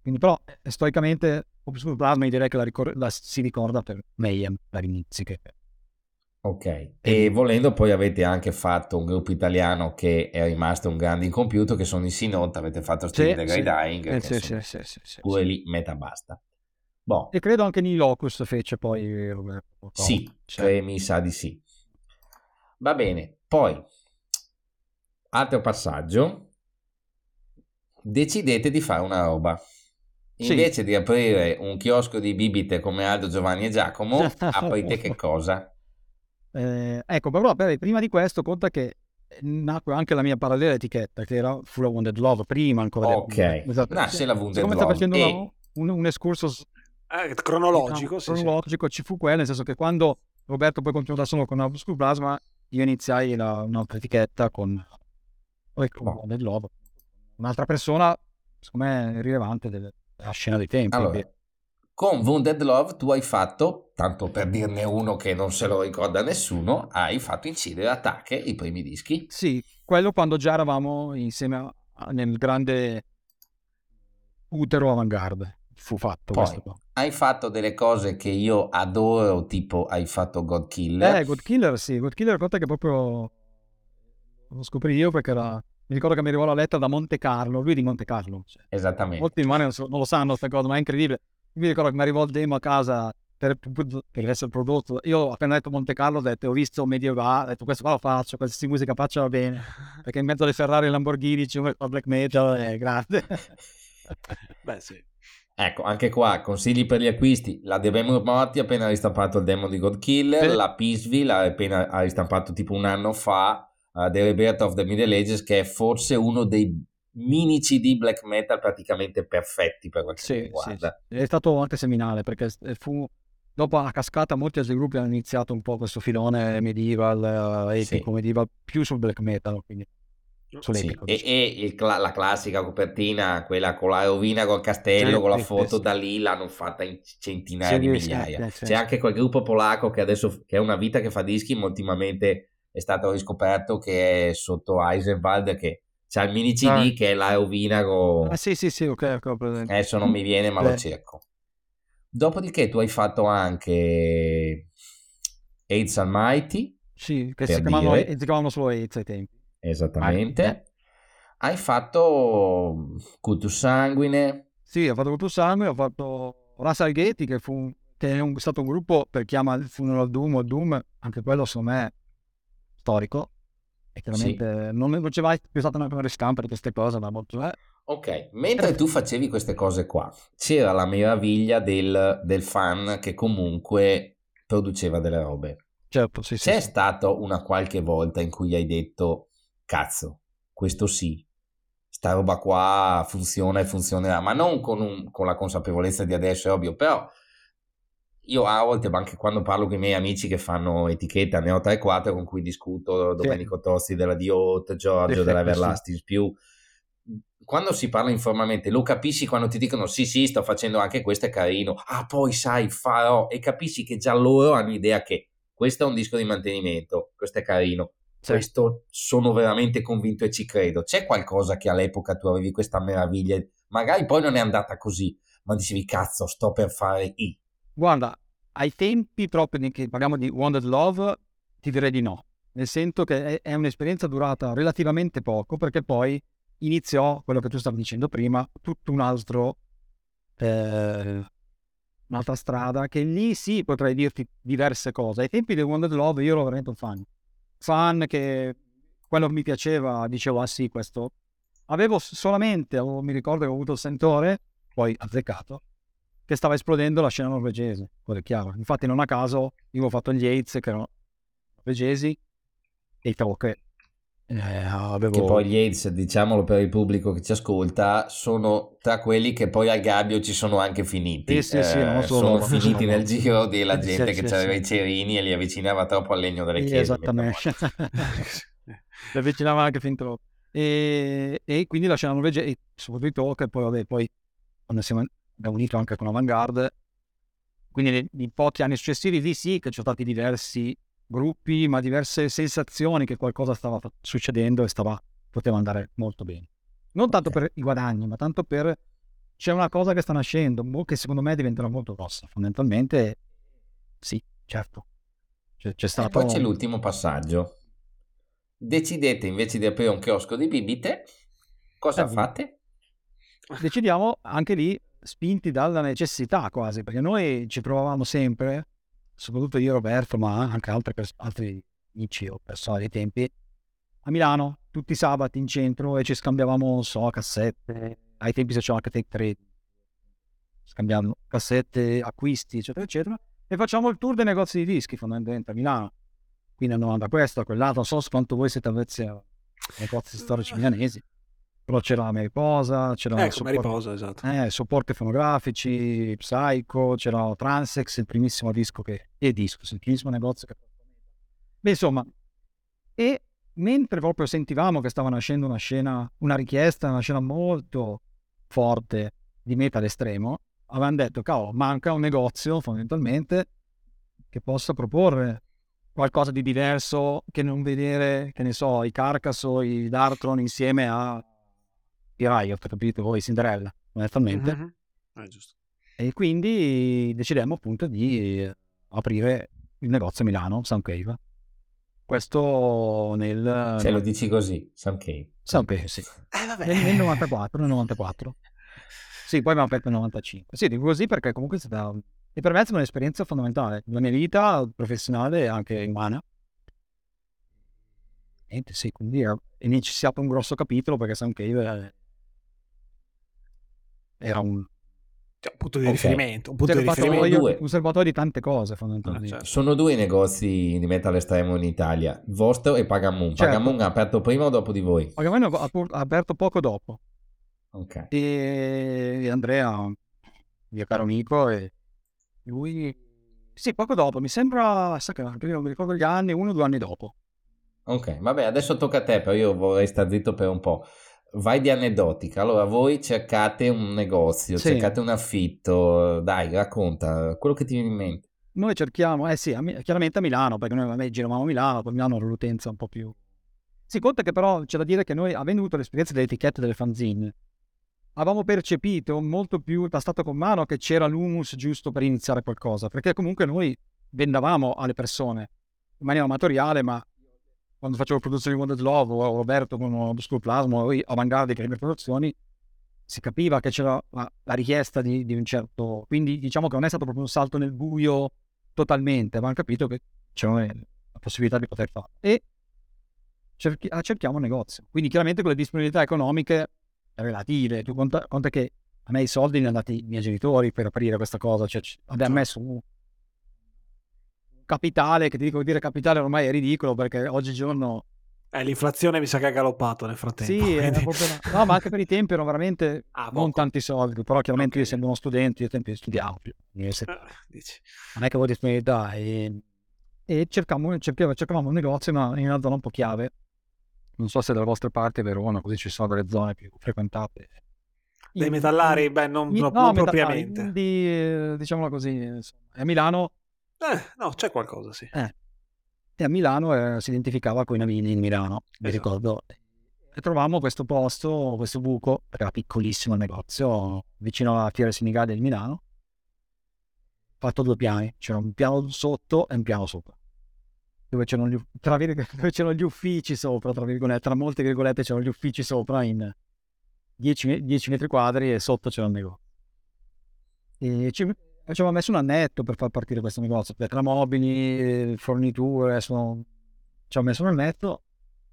Quindi però, eh, storicamente, Obscure Plasma direi che la, ricor- la si ricorda per Mayhem dall'inizio. Che... Ok, e volendo poi avete anche fatto un gruppo italiano che è rimasto un grande incompiuto che sono i Sinot, avete fatto Still sì, the Grey sì. Dying, eh, sì, sì, sì, sì, sì, pure lì meta basta. Boh. E credo anche Nilocus fece poi. Sì, cioè, mi sa di sì. Va bene, poi altro passaggio, decidete di fare una roba. Invece sì. di aprire un chiosco di bibite come Aldo, Giovanni e Giacomo, aprite che cosa? Eh, ecco, però beh, prima di questo conta che nacque anche la mia parallela etichetta che era Full of Wounded Love prima ancora. Ok, esatto. nasce la Wounded Love. Come sta facendo e... un, un excursus eh, cronologico, diciamo, sì, cronologico sì. ci fu quello, nel senso che quando Roberto poi continuò da solo con Obscure Plasma, io iniziai la, un'altra etichetta con Wounded Love. Un'altra persona, secondo me, rilevante del, la scena dei tempi. Allora, con Wounded Love tu hai fatto, tanto per dirne uno che non se lo ricorda nessuno, hai fatto incidere Attacche i primi dischi. Sì, quello quando già eravamo insieme nel grande utero avanguardia fu fatto Poi, hai fatto delle cose che io adoro, tipo hai fatto God Killer. Eh, God Killer sì, God Killer conta che proprio lo scoprì io perché era... mi ricordo che mi arrivò la lettera da Monte Carlo, lui di Monte Carlo. Cioè. Esattamente. Molti umani non, non lo sanno questa cosa, ma è incredibile mi ricordo che mi arrivò il demo a casa per, per essere prodotto. Io ho appena detto Monte Carlo, ho detto, ho visto Medieval, ho detto questo qua lo faccio, questa musica faccia va bene, perché in mezzo alle Ferrari e Lamborghini c'è un black metal, è grande. Beh sì. Ecco, anche qua consigli per gli acquisti. La The Memory Morty ha appena ristampato il demo di God Killer, sì. la Peaceville ha appena ha ristampato tipo un anno fa uh, The Rebirth of the Middle Ages, che è forse uno dei mini CD black metal praticamente perfetti per quel che sì, riguarda. Sì. È stato anche seminale perché fu dopo la cascata molti altri gruppi hanno iniziato un po' questo filone medieval, eh, epico medieval, più sul black metal, quindi. Sì. E, e il, la classica copertina, quella con la rovina col castello, con la foto da lì, l'hanno fatta in centinaia di migliaia. C'è anche quel gruppo polacco che adesso che è una vita che fa dischi, ma ultimamente è stato riscoperto che è sotto Eisenwald che c'è il mini CD ah. che è la rovina con... Ah sì sì sì, ok, presente. Adesso non mi viene ma Beh. lo cerco. Dopodiché tu hai fatto anche AIDS Almighty. Sì, che si chiamavano, si chiamavano, solo AIDS ai tempi. Esattamente. Hai fatto Cultus Sanguine. Sì, ho fatto Cultus Sanguine, ho fatto Russell Ghetti che, fu, che è un, stato un gruppo per chiama il Funeral Doom o Doom, anche quello secondo me storico e chiaramente sì. non, non c'è mai più stata una prima ristampa di queste cose, ma molto... Eh. Ok, mentre tu facevi queste cose qua, c'era la meraviglia del, del fan che comunque produceva delle robe. Certo, sì, C'è sì, stata una qualche volta in cui hai detto, cazzo, questo sì, sta roba qua funziona e funzionerà, ma non con, un, con la consapevolezza di adesso, è ovvio, però io a volte, ma anche quando parlo con i miei amici che fanno etichetta ne ho 3-4 con cui discuto, Domenico sì. Tosti della Diot, Giorgio della Everlasting sì. più quando si parla informalmente lo capisci quando ti dicono sì sì sto facendo anche questo è carino. Ah poi sai farò. E capisci che già loro hanno idea che questo è un disco di mantenimento questo è carino sì. questo sono veramente convinto e ci credo c'è qualcosa che all'epoca tu avevi questa meraviglia magari poi non è andata così ma dicevi cazzo sto per fare i Guarda, ai tempi proprio che parliamo di Wanted Love, ti direi di no. Nel senso che è, un'esperienza durata relativamente poco, perché poi iniziò quello che tu stavi dicendo prima, tutto un altro, eh, un'altra strada, che lì sì potrei dirti diverse cose. Ai tempi di Wanted Love io ero veramente un fan. Fan che quello mi piaceva, dicevo, ah sì, questo. Avevo solamente, mi ricordo che ho avuto il sentore, poi azzeccato, che stava esplodendo la scena norvegese, quello è chiaro. Infatti non a caso io ho fatto gli AIDS che erano norvegesi e trovo che eh, avevo... Che poi gli AIDS, diciamolo per il pubblico che ci ascolta, sono tra quelli che poi al gabbio ci sono anche finiti. Sì, sì, sì, eh, sono finiti nel giro della gente che aveva i cerini e li avvicinava troppo al legno delle chiese. Esattamente. li avvicinava anche fin troppo. E, e, quindi la scena norvegese, e soprattutto che poi, vabbè, poi quando siamo abbiamo unito anche con Avantgarde. Quindi in pochi anni successivi lì sì che ci sono stati diversi gruppi, ma diverse sensazioni che qualcosa stava succedendo e stava, poteva andare molto bene. Non tanto per i guadagni, ma tanto per c'è una cosa che sta nascendo, che secondo me diventerà molto grossa. Fondamentalmente, sì, certo. C'è, c'è stato... E poi c'è l'ultimo passaggio. Decidete invece di aprire un chiosco di bibite, cosa eh, fate? Decidiamo anche lì spinti dalla necessità quasi, perché noi ci provavamo sempre, soprattutto io e Roberto, ma anche altri, pers- altri amici o persone dei tempi, a Milano, tutti i sabati in centro e ci scambiavamo, non so, cassette, ai tempi si faceva anche take trade, scambiando cassette, acquisti, eccetera, eccetera, e facciamo il tour dei negozi di dischi fondamentalmente a Milano. Quindi andavamo da questo a quell'altro, non so quanto voi siete avvezzi ai negozi storici milanesi però c'era Mariposa, c'era ecco, Mariposa, esatto. eh, supporti fonografici, Psycho, c'era Transex, il primissimo disco che è disco, il primissimo negozio che Beh, insomma, e mentre proprio sentivamo che stava nascendo una scena, una richiesta, una scena molto forte di metal estremo, avevano detto, cavolo, manca un negozio fondamentalmente che possa proporre qualcosa di diverso che non vedere, che ne so, i Carcass o i Dartron insieme a i Riot, capito? O i Cinderella, onestamente. Mm-hmm. Ah, e quindi decidemmo appunto di aprire il negozio a Milano, Sun Cave. Questo nel... Se lo dici così, Sun Cave. Sì. Eh, nel, nel 94, nel 94. Sì, poi abbiamo aperto nel 95. Sì, dico così perché comunque è stata... E per me è stata un'esperienza fondamentale, la mia vita professionale e anche umana. Niente, sì, quindi è iniziato un grosso capitolo perché Sun Cave era un cioè, un punto di okay. riferimento, un punto di riferimento. Due. un serbatoio di tante cose fondamentalmente. Ah, certo. Sono due i negozi di metal estremo in Italia, il vostro e Pagamoon. Certo. Pagamoon ha aperto prima o dopo di voi? Pagamoon ha aperto poco dopo. Ok. E Andrea, mio caro amico, e lui... Sì, poco dopo, mi sembra, sa che non mi ricordo gli anni, uno o due anni dopo. Ok, vabbè, adesso tocca a te, però io vorrei stare zitto per un po' vai di aneddotica. Allora, voi cercate un negozio, sì. cercate un affitto, dai, racconta quello che ti viene in mente. Noi cerchiamo, eh sì, a, chiaramente a Milano, perché noi vabbè, giravamo a Milano, poi Milano era l'utenza un po' più... Si conta che però c'è da dire che noi, avendo avuto l'esperienza delle etichette delle fanzine, avevamo percepito molto più tastato con mano che c'era l'humus giusto per iniziare qualcosa, perché comunque noi vendavamo alle persone in maniera amatoriale, ma quando facevo produzioni di Wonder Love o Roberto con Obscure Plasma o Avanguardia che le mie produzioni si capiva che c'era la, la richiesta di, di, un certo quindi diciamo che non è stato proprio un salto nel buio totalmente ma hanno capito che c'era la possibilità di poter fare. E cerchi, ah, cerchiamo un negozio. Quindi chiaramente con le disponibilità economiche relative tu conta, conta che a me i soldi li hanno dati i miei genitori per aprire questa cosa cioè abbiamo messo capitale, che ti dico dire capitale ormai è ridicolo perché oggigiorno... Eh, l'inflazione mi sa che ha galoppato nel frattempo. Sì, quindi... proprio... no, ma anche per i tempi erano veramente ah, non tanti soldi, però chiaramente okay. io essendo uno studente, io tempi studiavo più, ah, non è che avevo disponibilità e, e cercavamo, cercavamo, cercavamo un negozio ma in una zona un po' chiave, non so se dalle vostre parti Verona, così ci sono delle zone più frequentate. Dei metallari? Beh, non, no, non propriamente. Di, eh, diciamolo così, insomma. a Milano eh, no, c'è qualcosa, sì. Eh. E a Milano eh, si identificava con i Navini in Milano, mi esatto. ricordo. E trovavamo questo posto, questo buco, era piccolissimo il negozio, vicino alla Fiera Senigallia di Milano, fatto due piani. C'era un piano sotto e un piano sopra. Dove c'erano gli, tra, dove c'erano gli uffici sopra, tra, virgolette, tra molte virgolette c'erano gli uffici sopra in 10, 10 metri quadri e sotto c'era il negozio. E ci, ci aveva messo un annetto per far partire questo negozio, per mobili, forniture, sono... ci aveva messo un annetto.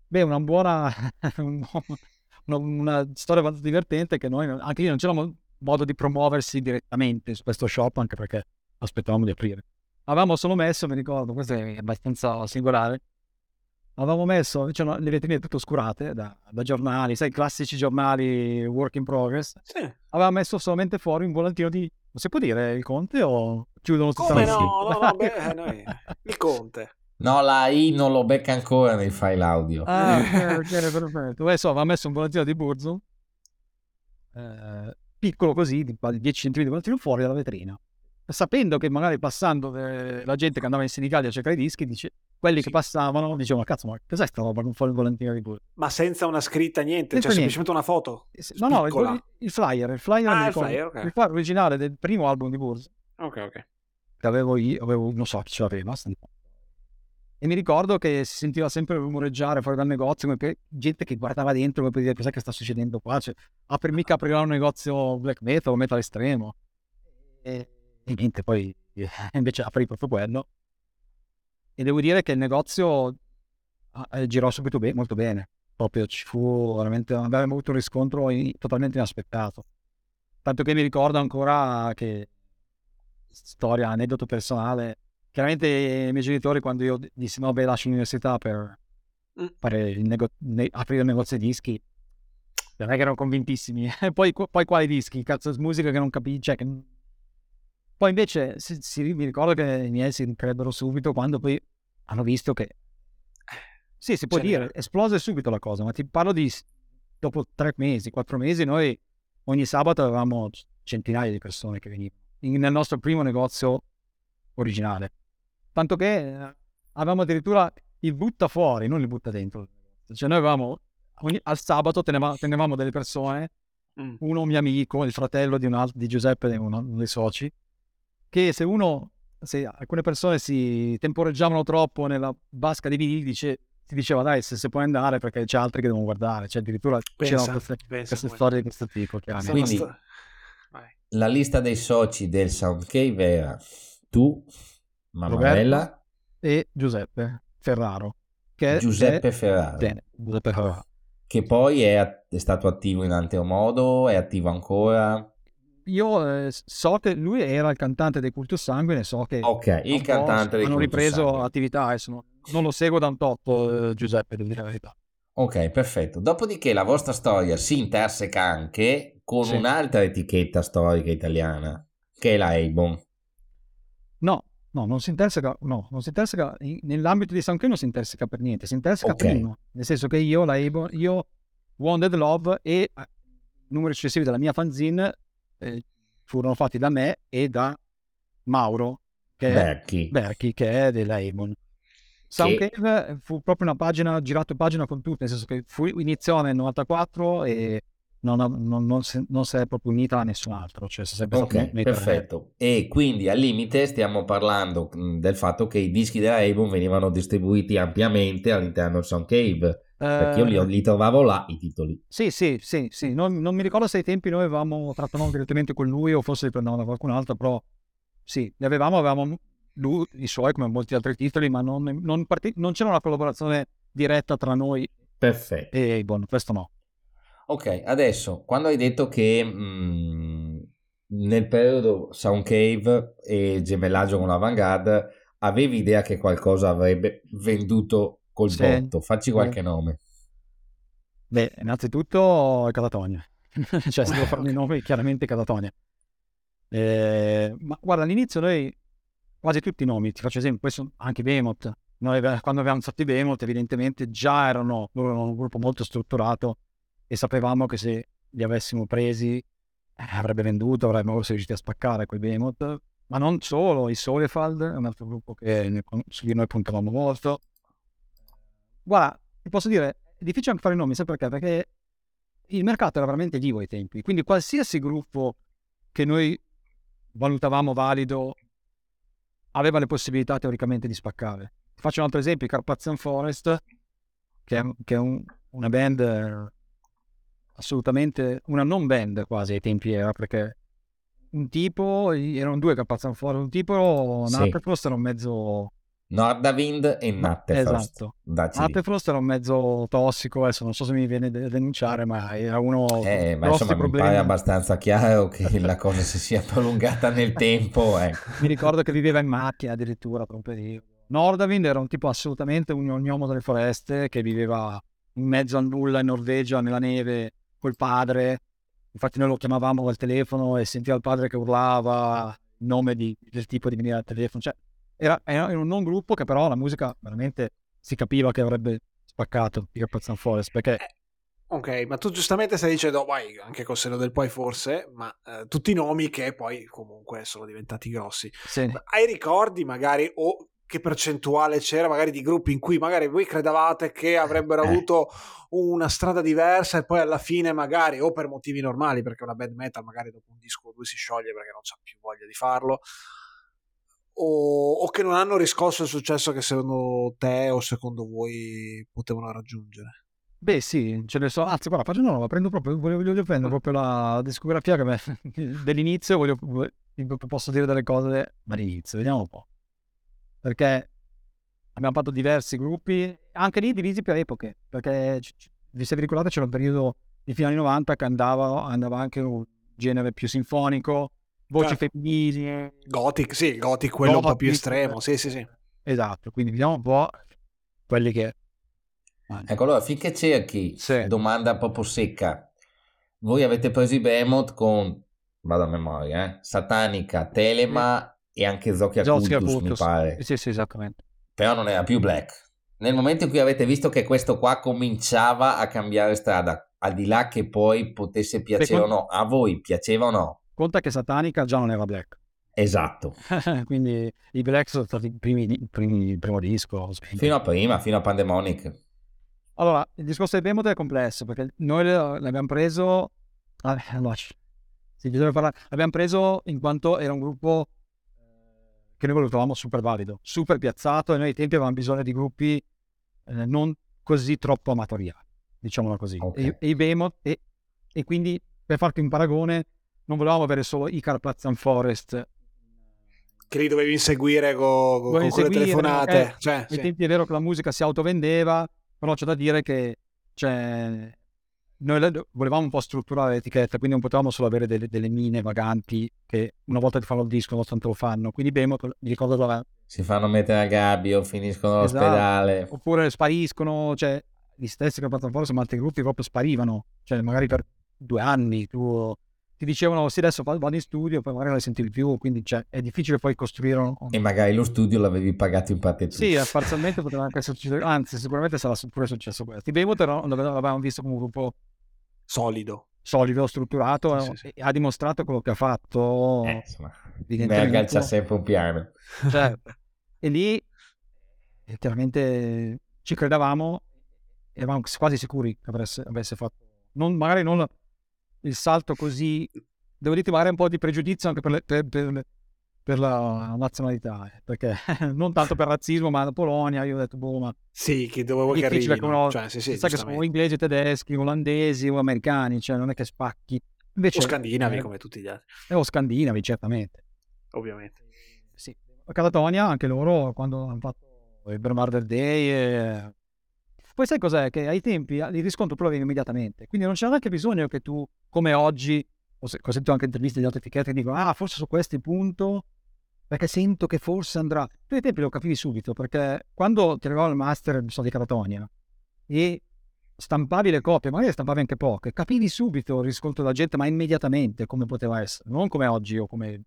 Beh, una buona, una, una, storia abbastanza divertente che noi, anche lì non c'era modo di promuoversi direttamente su questo shop, anche perché aspettavamo di aprire. Avevamo solo messo, mi ricordo, questo è abbastanza singolare, avevamo messo cioè, le vetrine tutte oscurate da, da, giornali, sai, i classici giornali work in progress. Sì. Aveva messo solamente fuori un volantino di si può dire il Conte o chiudono tutta Come la no, no, no, beh, eh, noi, il Conte. No, la I non lo becca ancora nei file audio. Ah, ok, perfetto. Adesso aveva messo un volantino di Burzo, eh, piccolo così, di 10 cm di volantino fuori dalla vetrina sapendo che magari passando eh, la gente che andava in sindicati a cercare i dischi, dice, quelli sì. che passavano dicevano, cazzo, ma cos'è sta roba con il volantino di Bull? Ma senza una scritta, niente, senza cioè niente. semplicemente una foto? No, no, il, il, flyer, il flyer, ah, il, flyer okay. il flyer originale del primo album di Bulls. Ok, ok. Che avevo io, avevo, non so chi ce l'aveva, e mi ricordo che si sentiva sempre rumoreggiare fuori dal negozio, come gente che guardava dentro come per dire cos'è che sta succedendo qua. Cioè, ah, per mica aprirà un negozio black metal o metal estremo. E e niente, poi invece aprì proprio quello. E devo dire che il negozio eh, girò subito be- molto bene. Proprio ci fu veramente, abbiamo avuto un riscontro in- totalmente inaspettato. Tanto che mi ricordo ancora che, storia, aneddoto personale, chiaramente i miei genitori quando io dissi no, beh, lascio l'università per mm. il nego- ne- aprire il negozio di dischi, non è che erano convintissimi. poi, poi quali dischi? Cazzo, musica che non capisci, cioè che poi invece si, si, mi ricordo che i miei si crebbero subito quando poi hanno visto che... Sì, si può Ce dire, esplose subito la cosa, ma ti parlo di... Dopo tre mesi, quattro mesi, noi ogni sabato avevamo centinaia di persone che venivano nel nostro primo negozio originale. Tanto che eh, avevamo addirittura il butta fuori, non il butta dentro. Cioè noi avevamo, ogni, al sabato tenevamo, tenevamo delle persone, mm. uno mio amico, il fratello di, un di Giuseppe, uno dei soci, che se uno, se alcune persone si temporeggiavano troppo nella vasca di vinili, dice, ti diceva dai se, se puoi andare perché c'è altri che devono guardare, cioè addirittura pensa, c'erano queste, pensa, queste storie di questo tipo. Quindi la lista dei soci del Soundcave era tu, Mamarella e Giuseppe Ferraro. Che Giuseppe è... Ferraro. Bene, Giuseppe Ferraro. Che poi è, è stato attivo in altro modo, è attivo ancora? Io eh, so che lui era il cantante dei Cultus Sanguine, so che ok, il cantante dei hanno ripreso Sanguine. attività, adesso no, non lo seguo da un tot, eh, Giuseppe, devo dire la verità. Ok, perfetto. Dopodiché la vostra storia si interseca anche con sì. un'altra etichetta storica italiana, che è la Avon. No, no, non si interseca, no, non si interseca, nell'ambito di Sanché non si interseca per niente, si interseca okay. prima, nel senso che io, la Avon, io, Wounded Love e eh, numeri successivi della mia fanzine eh, furono fatti da me e da Mauro che Berchi, è, Berchi, che è della Avon. Soundcave che... fu proprio una pagina, girato pagina con tutte, nel senso che fu, iniziò nel 94 e non, non, non, si, non, si, è proprio unita a nessun altro. Cioè ok, perfetto. E quindi al limite stiamo parlando del fatto che i dischi della Avon venivano distribuiti ampiamente all'interno del Soundcave. Perché io li, li, trovavo là i titoli. Sì, sì, sì, sì. Non, mi ricordo se ai tempi noi avevamo trattato direttamente con lui o forse li prendevamo da qualcun altro, però sì, li avevamo, avevamo lui, i suoi come molti altri titoli, ma non, non, part- non c'era una collaborazione diretta tra noi. Perfetto. E buono, questo no. Ok, adesso, quando hai detto che mh, mm, nel periodo Sound Cave e gemellaggio con l'Avantgarde avevi idea che qualcosa avrebbe venduto col sì, botto, facci qualche sì. nome. Beh, innanzitutto Catatonia. cioè, se devo fare okay. i nomi, chiaramente Catatonia. Eh, ma guarda, all'inizio noi quasi tutti i nomi, ti faccio esempio, questo anche Behemoth. Noi quando abbiamo fatto i Behemoth evidentemente già erano, erano un gruppo molto strutturato e sapevamo che se li avessimo presi eh, avrebbe venduto, avremmo forse riusciti a spaccare quei Behemoth. Ma non solo, i Solefald è un altro gruppo che, su cui noi puntavamo molto. Guarda, ti posso dire, è difficile anche fare i nomi, sai perché? Perché il mercato era veramente vivo ai tempi, quindi qualsiasi gruppo che noi valutavamo valido aveva le possibilità teoricamente di spaccare. Faccio un altro esempio, i Carpathian Forest, che è, che è un, una band assolutamente, una non band quasi ai tempi era, perché un tipo, erano due Carpathian Forest, un tipo, sì. Natterfrost era un mezzo... Nordavind e Natterfrost. Esatto. Natterfrost era un mezzo tossico, adesso non so se mi viene da denunciare, ma era uno... Eh, ma insomma problemi. mi pare abbastanza chiaro che la cosa si sia prolungata nel tempo. Ecco. mi ricordo che viveva in macchina addirittura per un periodo. Nordavind era un tipo assolutamente un ognomo delle foreste che viveva in mezzo a nulla in Norvegia, nella neve, col padre. Infatti noi lo chiamavamo al telefono e sentiva il padre che urlava il nome di, del tipo di venire al telefono. Cioè, era, era, un non gruppo che però la musica veramente si capiva che avrebbe spaccato i Carpathian Forest perché... Eh, ok, ma tu giustamente stai dicendo, vai, anche col seno del poi forse, ma eh, tutti i nomi che poi comunque sono diventati grossi. Sì. Hai ricordi magari o che percentuale c'era magari di gruppi in cui magari voi credevate che avrebbero eh. avuto una strada diversa e poi alla fine magari o per motivi normali perché una band metal magari dopo un disco o due si scioglie perché non c'ha più voglia di farlo o, o, che non hanno riscosso il successo che secondo te o secondo voi potevano raggiungere? Beh sì, ce ne so, anzi guarda, faccio una nuova, prendo proprio, voglio, voglio prendere proprio la discografia che me, dell'inizio, voglio, posso dire delle cose dall'inizio, vediamo un po' perché abbiamo fatto diversi gruppi, anche lì divisi per epoche, perché vi se vi ricordate c'era un periodo di fine anni 90 che andava, andava anche un genere più sinfonico, voci certo. femminili. Gothic, sì, Gothic quello Gothic, un po' più estremo, sì, sì, sì. Esatto, quindi vediamo un po' quelli che... Ecco, allora, finché cerchi, sì. domanda proprio secca, voi avete preso i Behemoth con, vado a memoria, eh, Satanica, Telema e anche Zocchia Cultus, Cultus, mi pare. Sì, sì, esattamente. Però non era più Black. Nel momento in cui avete visto che questo qua cominciava a cambiare strada, al di là che poi potesse piacere Secondo... o no, a voi piaceva o no? Conta che Satanica già non era black. Esatto. Quindi i black sono stati i primi, primi, il primo disco. Fino a prima, fino a Pandemonic. Allora, il discorso del Behemoth è complesso perché noi l'abbiamo preso... Allora, sì, bisogna parlare. L'abbiamo preso in quanto era un gruppo che noi lo trovavamo super valido, super piazzato e noi ai tempi avevamo bisogno di gruppi eh, non così troppo amatoriali, diciamolo così. Okay. E, e, i Behemoth, e, e, quindi per farti un paragone, non volevamo avere solo i Carpathian Forest. Che li dovevi inseguire con, con, con le telefonate. Eh, cioè, ai sì. tempi è vero che la musica si autovendeva, però c'è da dire che cioè, noi volevamo un po' strutturare l'etichetta, quindi non potevamo solo avere delle, delle mine vaganti che una volta ti fanno il disco, una volta non te lo fanno. Quindi Behemoth, mi ricordo dove... Si fanno mettere a gabbio, finiscono esatto. all'ospedale. Oppure spariscono, cioè gli stessi portano fuori, insomma, altri gruppi proprio sparivano, cioè magari per due anni tu ti dicevano sì adesso vado in studio poi magari non le sentivi più quindi cioè, è difficile poi costruire un... e magari lo studio l'avevi pagato in parte tu sì parzialmente poteva anche succedere anzi sicuramente sarà pure successo questo i Behemoth l'avevamo visto come un gruppo solido. Solido, strutturato, sì, sì, sì. ha dimostrato quello che ha fatto. Eh, insomma, Merkel c'ha sempre un piano. Certo. e lì, chiaramente, ci credevamo, eravamo quasi sicuri che avesse, avesse fatto, non, magari non il salto così, devo magari un po' di pregiudizio anche per, le, per, per, per la nazionalità, eh, perché non tanto per razzismo, ma la Polonia, io ho detto, boh, ma... Sì, che dovevo che arrivino. Uno, cioè, sì, sì, sai che sono inglesi, tedeschi, olandesi o americani, cioè non è che spacchi. Invece, o scandinavi eh, come tutti gli altri. Eh, o scandinavi, certamente. Ovviamente. Sì. A Catatonia, anche loro, quando hanno fatto il Bermarder Day... Eh... Poi sai cos'è? Che ai tempi il riscontro tu l'avevi immediatamente. Quindi non c'era neanche bisogno che tu, come oggi, ho sentito anche interviste di altre etichette che dicono ah forse su questi punto perché sento che forse andrà. Tu ai tempi lo capivi subito, perché quando ti arrivava il master so, di Catatonia e stampavi le copie, magari stampavi anche poche, capivi subito il riscontro della gente, ma immediatamente come poteva essere, non come oggi o come...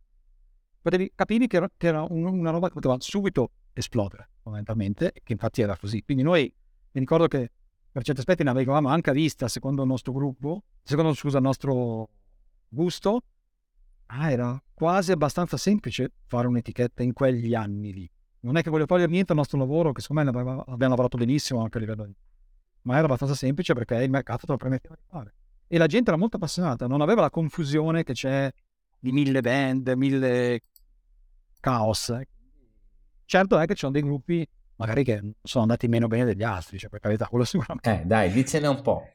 Potevi, capivi che era, che era una roba che poteva subito esplodere, fondamentalmente, che infatti era così. Quindi noi, mi ricordo che per certi aspetti ne avevamo anche vista, secondo il nostro gruppo, secondo, scusa, il nostro gusto, ah, era quasi abbastanza semplice fare un'etichetta in quegli anni lì. Non è che voglio togliere niente al nostro lavoro, che secondo me abbiamo lavorato benissimo anche a livello di... Ma era abbastanza semplice perché il mercato te lo permetteva di fare. E la gente era molto appassionata, non aveva la confusione che c'è di mille band, mille caos. Certo è che ci sono dei gruppi magari che sono andati meno bene degli altri, cioè per carità, quello sicuramente. Eh, dai, dicene un po'.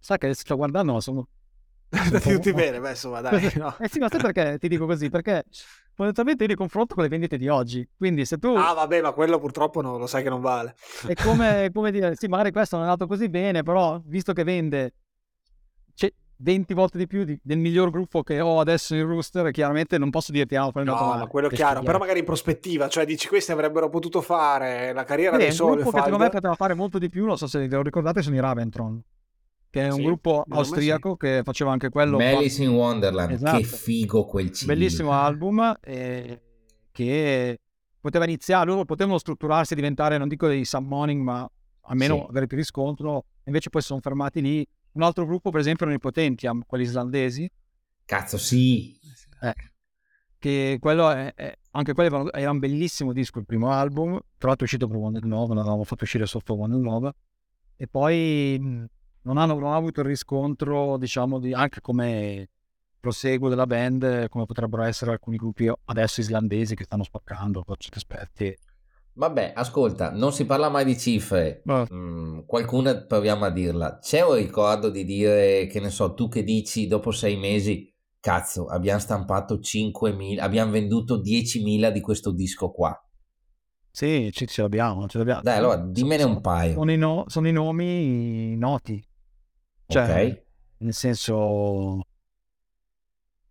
Sa che sto guardando, ma sono Andati tutti bene, beh, insomma, dai. No. eh sì, ma sai perché ti dico così? Perché fondamentalmente io li confronto con le vendite di oggi. Quindi se tu... Ah, vabbè, ma quello purtroppo no, lo sai che non vale. È come, come dire, sì, magari questo non è andato così bene, però visto che vende 20 volte di più di, del miglior gruppo che ho adesso in rooster, chiaramente non posso dirti ah, no, ma quello è chiaro, però magari in prospettiva, cioè dici questi avrebbero potuto fare la carriera Beh, dei soli. Un gruppo che secondo me poteva fare molto di più, non so se ve lo ricordate, sono i Raventron che è un sì, gruppo austriaco sì. che faceva anche quello. Malice in Wonderland, esatto. che figo quel CD. Bellissimo album eh, che poteva iniziare, loro potevano strutturarsi e diventare, non dico dei summoning, ma almeno sì. avere più riscontro, invece poi sono fermati lì. Un altro gruppo, per esempio, erano i Potentiam, quelli islandesi. Cazzo, sì. Eh, che quello è, è, anche quello era un bellissimo disco, il primo album, tra l'altro è uscito per Wonder Nova, l'avevamo fatto uscire sotto Wonder Nova. E poi non hanno, non hanno avuto il riscontro, diciamo, di, anche come proseguo della band, come potrebbero essere alcuni gruppi adesso islandesi che stanno spaccando per certi aspetti. Vabbè, ascolta, non si parla mai di cifre, mm, qualcuna proviamo a dirla. C'è un ricordo di dire, che ne so, tu che dici dopo sei mesi, cazzo, abbiamo stampato 5.000, abbiamo venduto 10.000 di questo disco qua. Sì, ce, ce l'abbiamo, ce l'abbiamo. Dai, allora dimmene sono, un paio. Sono i, no, sono i nomi noti. Cioè, okay. nel senso...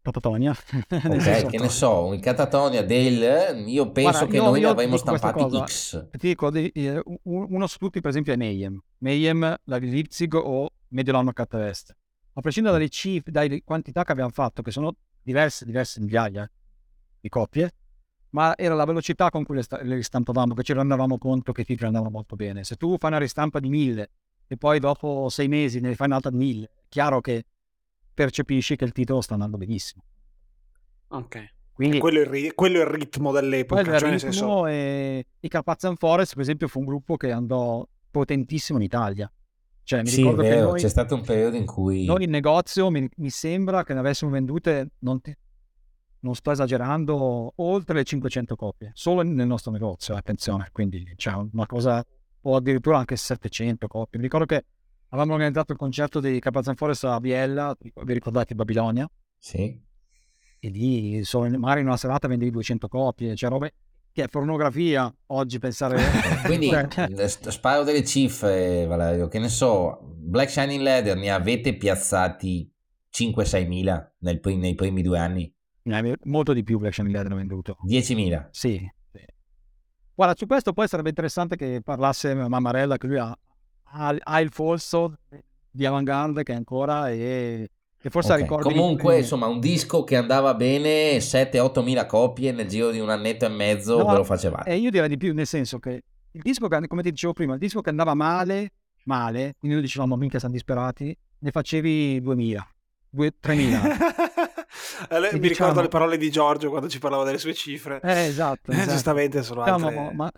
Catatonia. ok, senso... che ne so, un Catatonia del... Io penso Guarda, che io, noi ne avremmo stampati X. Ti dico, eh, uno su tutti per esempio è Mayhem. Mayhem, la Leipzig o Mediolanno Catavest. A prescindere dalle cifre, dalle quantità che abbiamo fatto, che sono diverse, diverse migliaia di copie, ma era la velocità con cui le, sta- le ristampavamo che ci rendevamo conto che i titoli andavano molto bene. Se tu fai una ristampa di mille e poi dopo sei mesi ne fai un'altra di mille. È chiaro che percepisci che il titolo sta andando benissimo. Ok. Quindi, quello, è il, quello, è il, ritmo dell'epoca. Quello cioè il ritmo senso... e i Carpathian Forest, per esempio, fu un gruppo che andò potentissimo in Italia. Cioè, mi sì, ricordo vero, che noi, c'è stato un periodo in cui... Noi in negozio mi, mi sembra che ne avessimo vendute, non, ti, non, sto esagerando, oltre le 500 copie, solo nel nostro negozio, attenzione, quindi c'è cioè, una cosa, o addirittura anche 700 copie. Mi ricordo che avevamo organizzato il concerto di Carpathian Forest a Biella, vi ricordate Babilonia? Sì. E lì, solo, magari in una serata vendevi 200 copie, cioè robe che è pornografia oggi pensare quindi cioè, sparo delle cifre Valerio che ne so Black Shining Leather ne avete piazzati 5-6 mila nei primi due anni molto di più Black Shining Leather ha venduto 10.000 sì, sì, guarda su questo poi sarebbe interessante che parlasse Mammarella che lui ha, ha, ha il folso di Avantgarde che ancora è che forse okay. ricordi Comunque, insomma, un disco che andava bene 7-8 mila copie nel giro di un annetto e mezzo no, ve lo facevate. E io direi di più, nel senso che il disco che, come ti dicevo prima, il disco che andava male, male, quindi noi dicevamo minchia siamo disperati, ne facevi 2000, 3000. mi diciamo... ricordo le parole di Giorgio quando ci parlava delle sue cifre. Eh, esatto. esatto. Giustamente sono altre... No, ma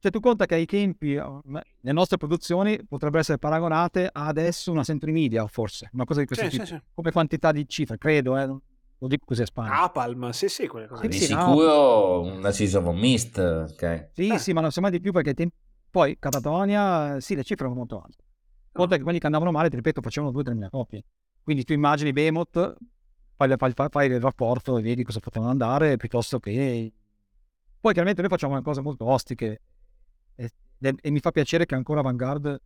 cioè, tu conta che ai tempi, le nostre produzioni potrebbero essere paragonate a adesso una Century Media, forse, una cosa di questo sì, tipo, sì, sì. come quantità di cifre, credo, eh. lo dico così a Spagna. Apalm, sì, sì, quelle cose. Di sicuro no. una Season of Mist, ok. Sì, eh. sì, ma non so mai di più perché tempi... poi Catatonia, sì, le cifre erano molto alte. Conta no. che quelli che andavano male, ti ripeto, facevano 2-3 mila copie. Quindi tu immagini Behemoth, fai, fai, fai, fai il rapporto e vedi cosa potevano andare, piuttosto che... Poi chiaramente noi facciamo cose molto ostiche e, e mi fa piacere che ancora Vanguard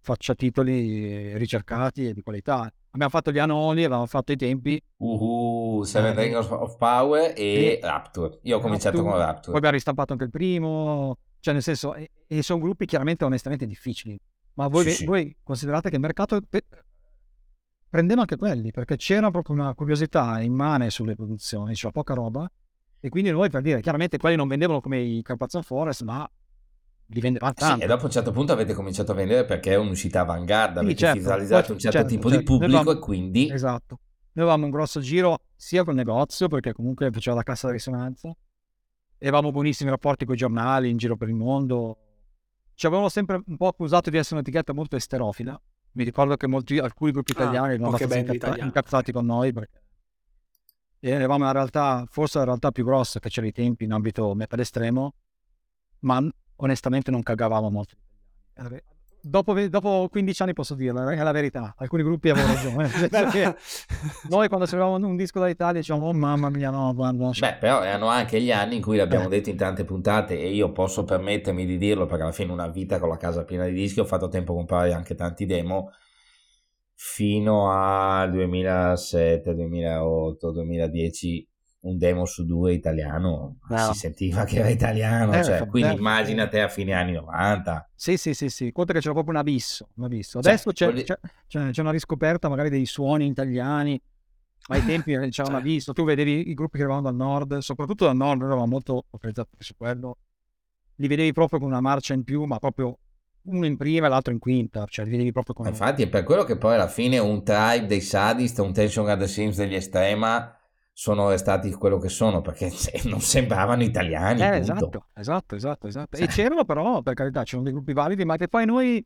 faccia titoli ricercati e di qualità. Abbiamo fatto gli Anoni, avevamo fatto i tempi. Uh, Seven eh, Rings of Power e, e Rapture. Io ho cominciato Rapture, con Rapture. Poi abbiamo ristampato anche il primo. Cioè, nel senso, e, e sono gruppi chiaramente onestamente difficili. Ma voi, sì, voi sì. considerate che il mercato pe- prendeva anche quelli, perché c'era proprio una curiosità immane sulle produzioni, c'era poca roba. E quindi noi, per dire, chiaramente quelli non vendevano come i Carpathian Forest, ma li vendeva tanto. Sì, e dopo a un certo punto avete cominciato a vendere perché è un'uscita avanguardia, sì, avete certo, fidalizzato un certo, certo tipo certo. di pubblico avevamo, e quindi... Esatto. Noi avevamo un grosso giro sia col negozio, perché comunque faceva la cassa di risonanza, e avevamo buonissimi rapporti con i giornali in giro per il mondo. Ci avevamo sempre un po' accusato di essere un'etichetta molto esterofila. Mi ricordo che molti, alcuni gruppi ah, italiani ah, erano abbastanza incazzati con noi perché e eravamo in realtà, forse la realtà più grossa che c'era ai tempi in ambito metal estremo, ma onestamente non cagavamo molto. Dopo, dopo 15 anni posso dirlo, è la verità. Alcuni gruppi avevano ragione. noi quando servivamo un disco dall'Italia diciamo, oh mamma mia, no, guarda. Beh, però erano anche gli anni in cui l'abbiamo eh. detto in tante puntate e io posso permettermi di dirlo perché alla fine una vita con la casa piena di dischi ho fatto tempo a comprare anche tanti demo fino al 2007, 2008, 2010 un demo su due italiano, no. si sentiva che era italiano, eh, cioè, quindi eh, immaginate a fine anni 90. Sì, sì, sì, sì, conta che c'era proprio un abisso, un abisso. Cioè, Adesso cioè, c'è, c'è, c'è, una riscoperta magari dei suoni italiani, ma ai tempi c'era cioè. un abisso, tu vedevi i gruppi che eravamo dal nord, soprattutto dal nord, eravamo molto focalizzati su quello, li vedevi proprio con una marcia in più, ma proprio uno in prima e l'altro in quinta, cioè li vedevi proprio con... Infatti è per quello che poi alla fine un tribe dei sadist, un tension the sims degli estrema sono stati quello che sono perché non sembravano italiani. Eh, esatto, esatto, esatto, esatto. E c'erano però, per carità, c'erano dei gruppi validi, ma che poi noi,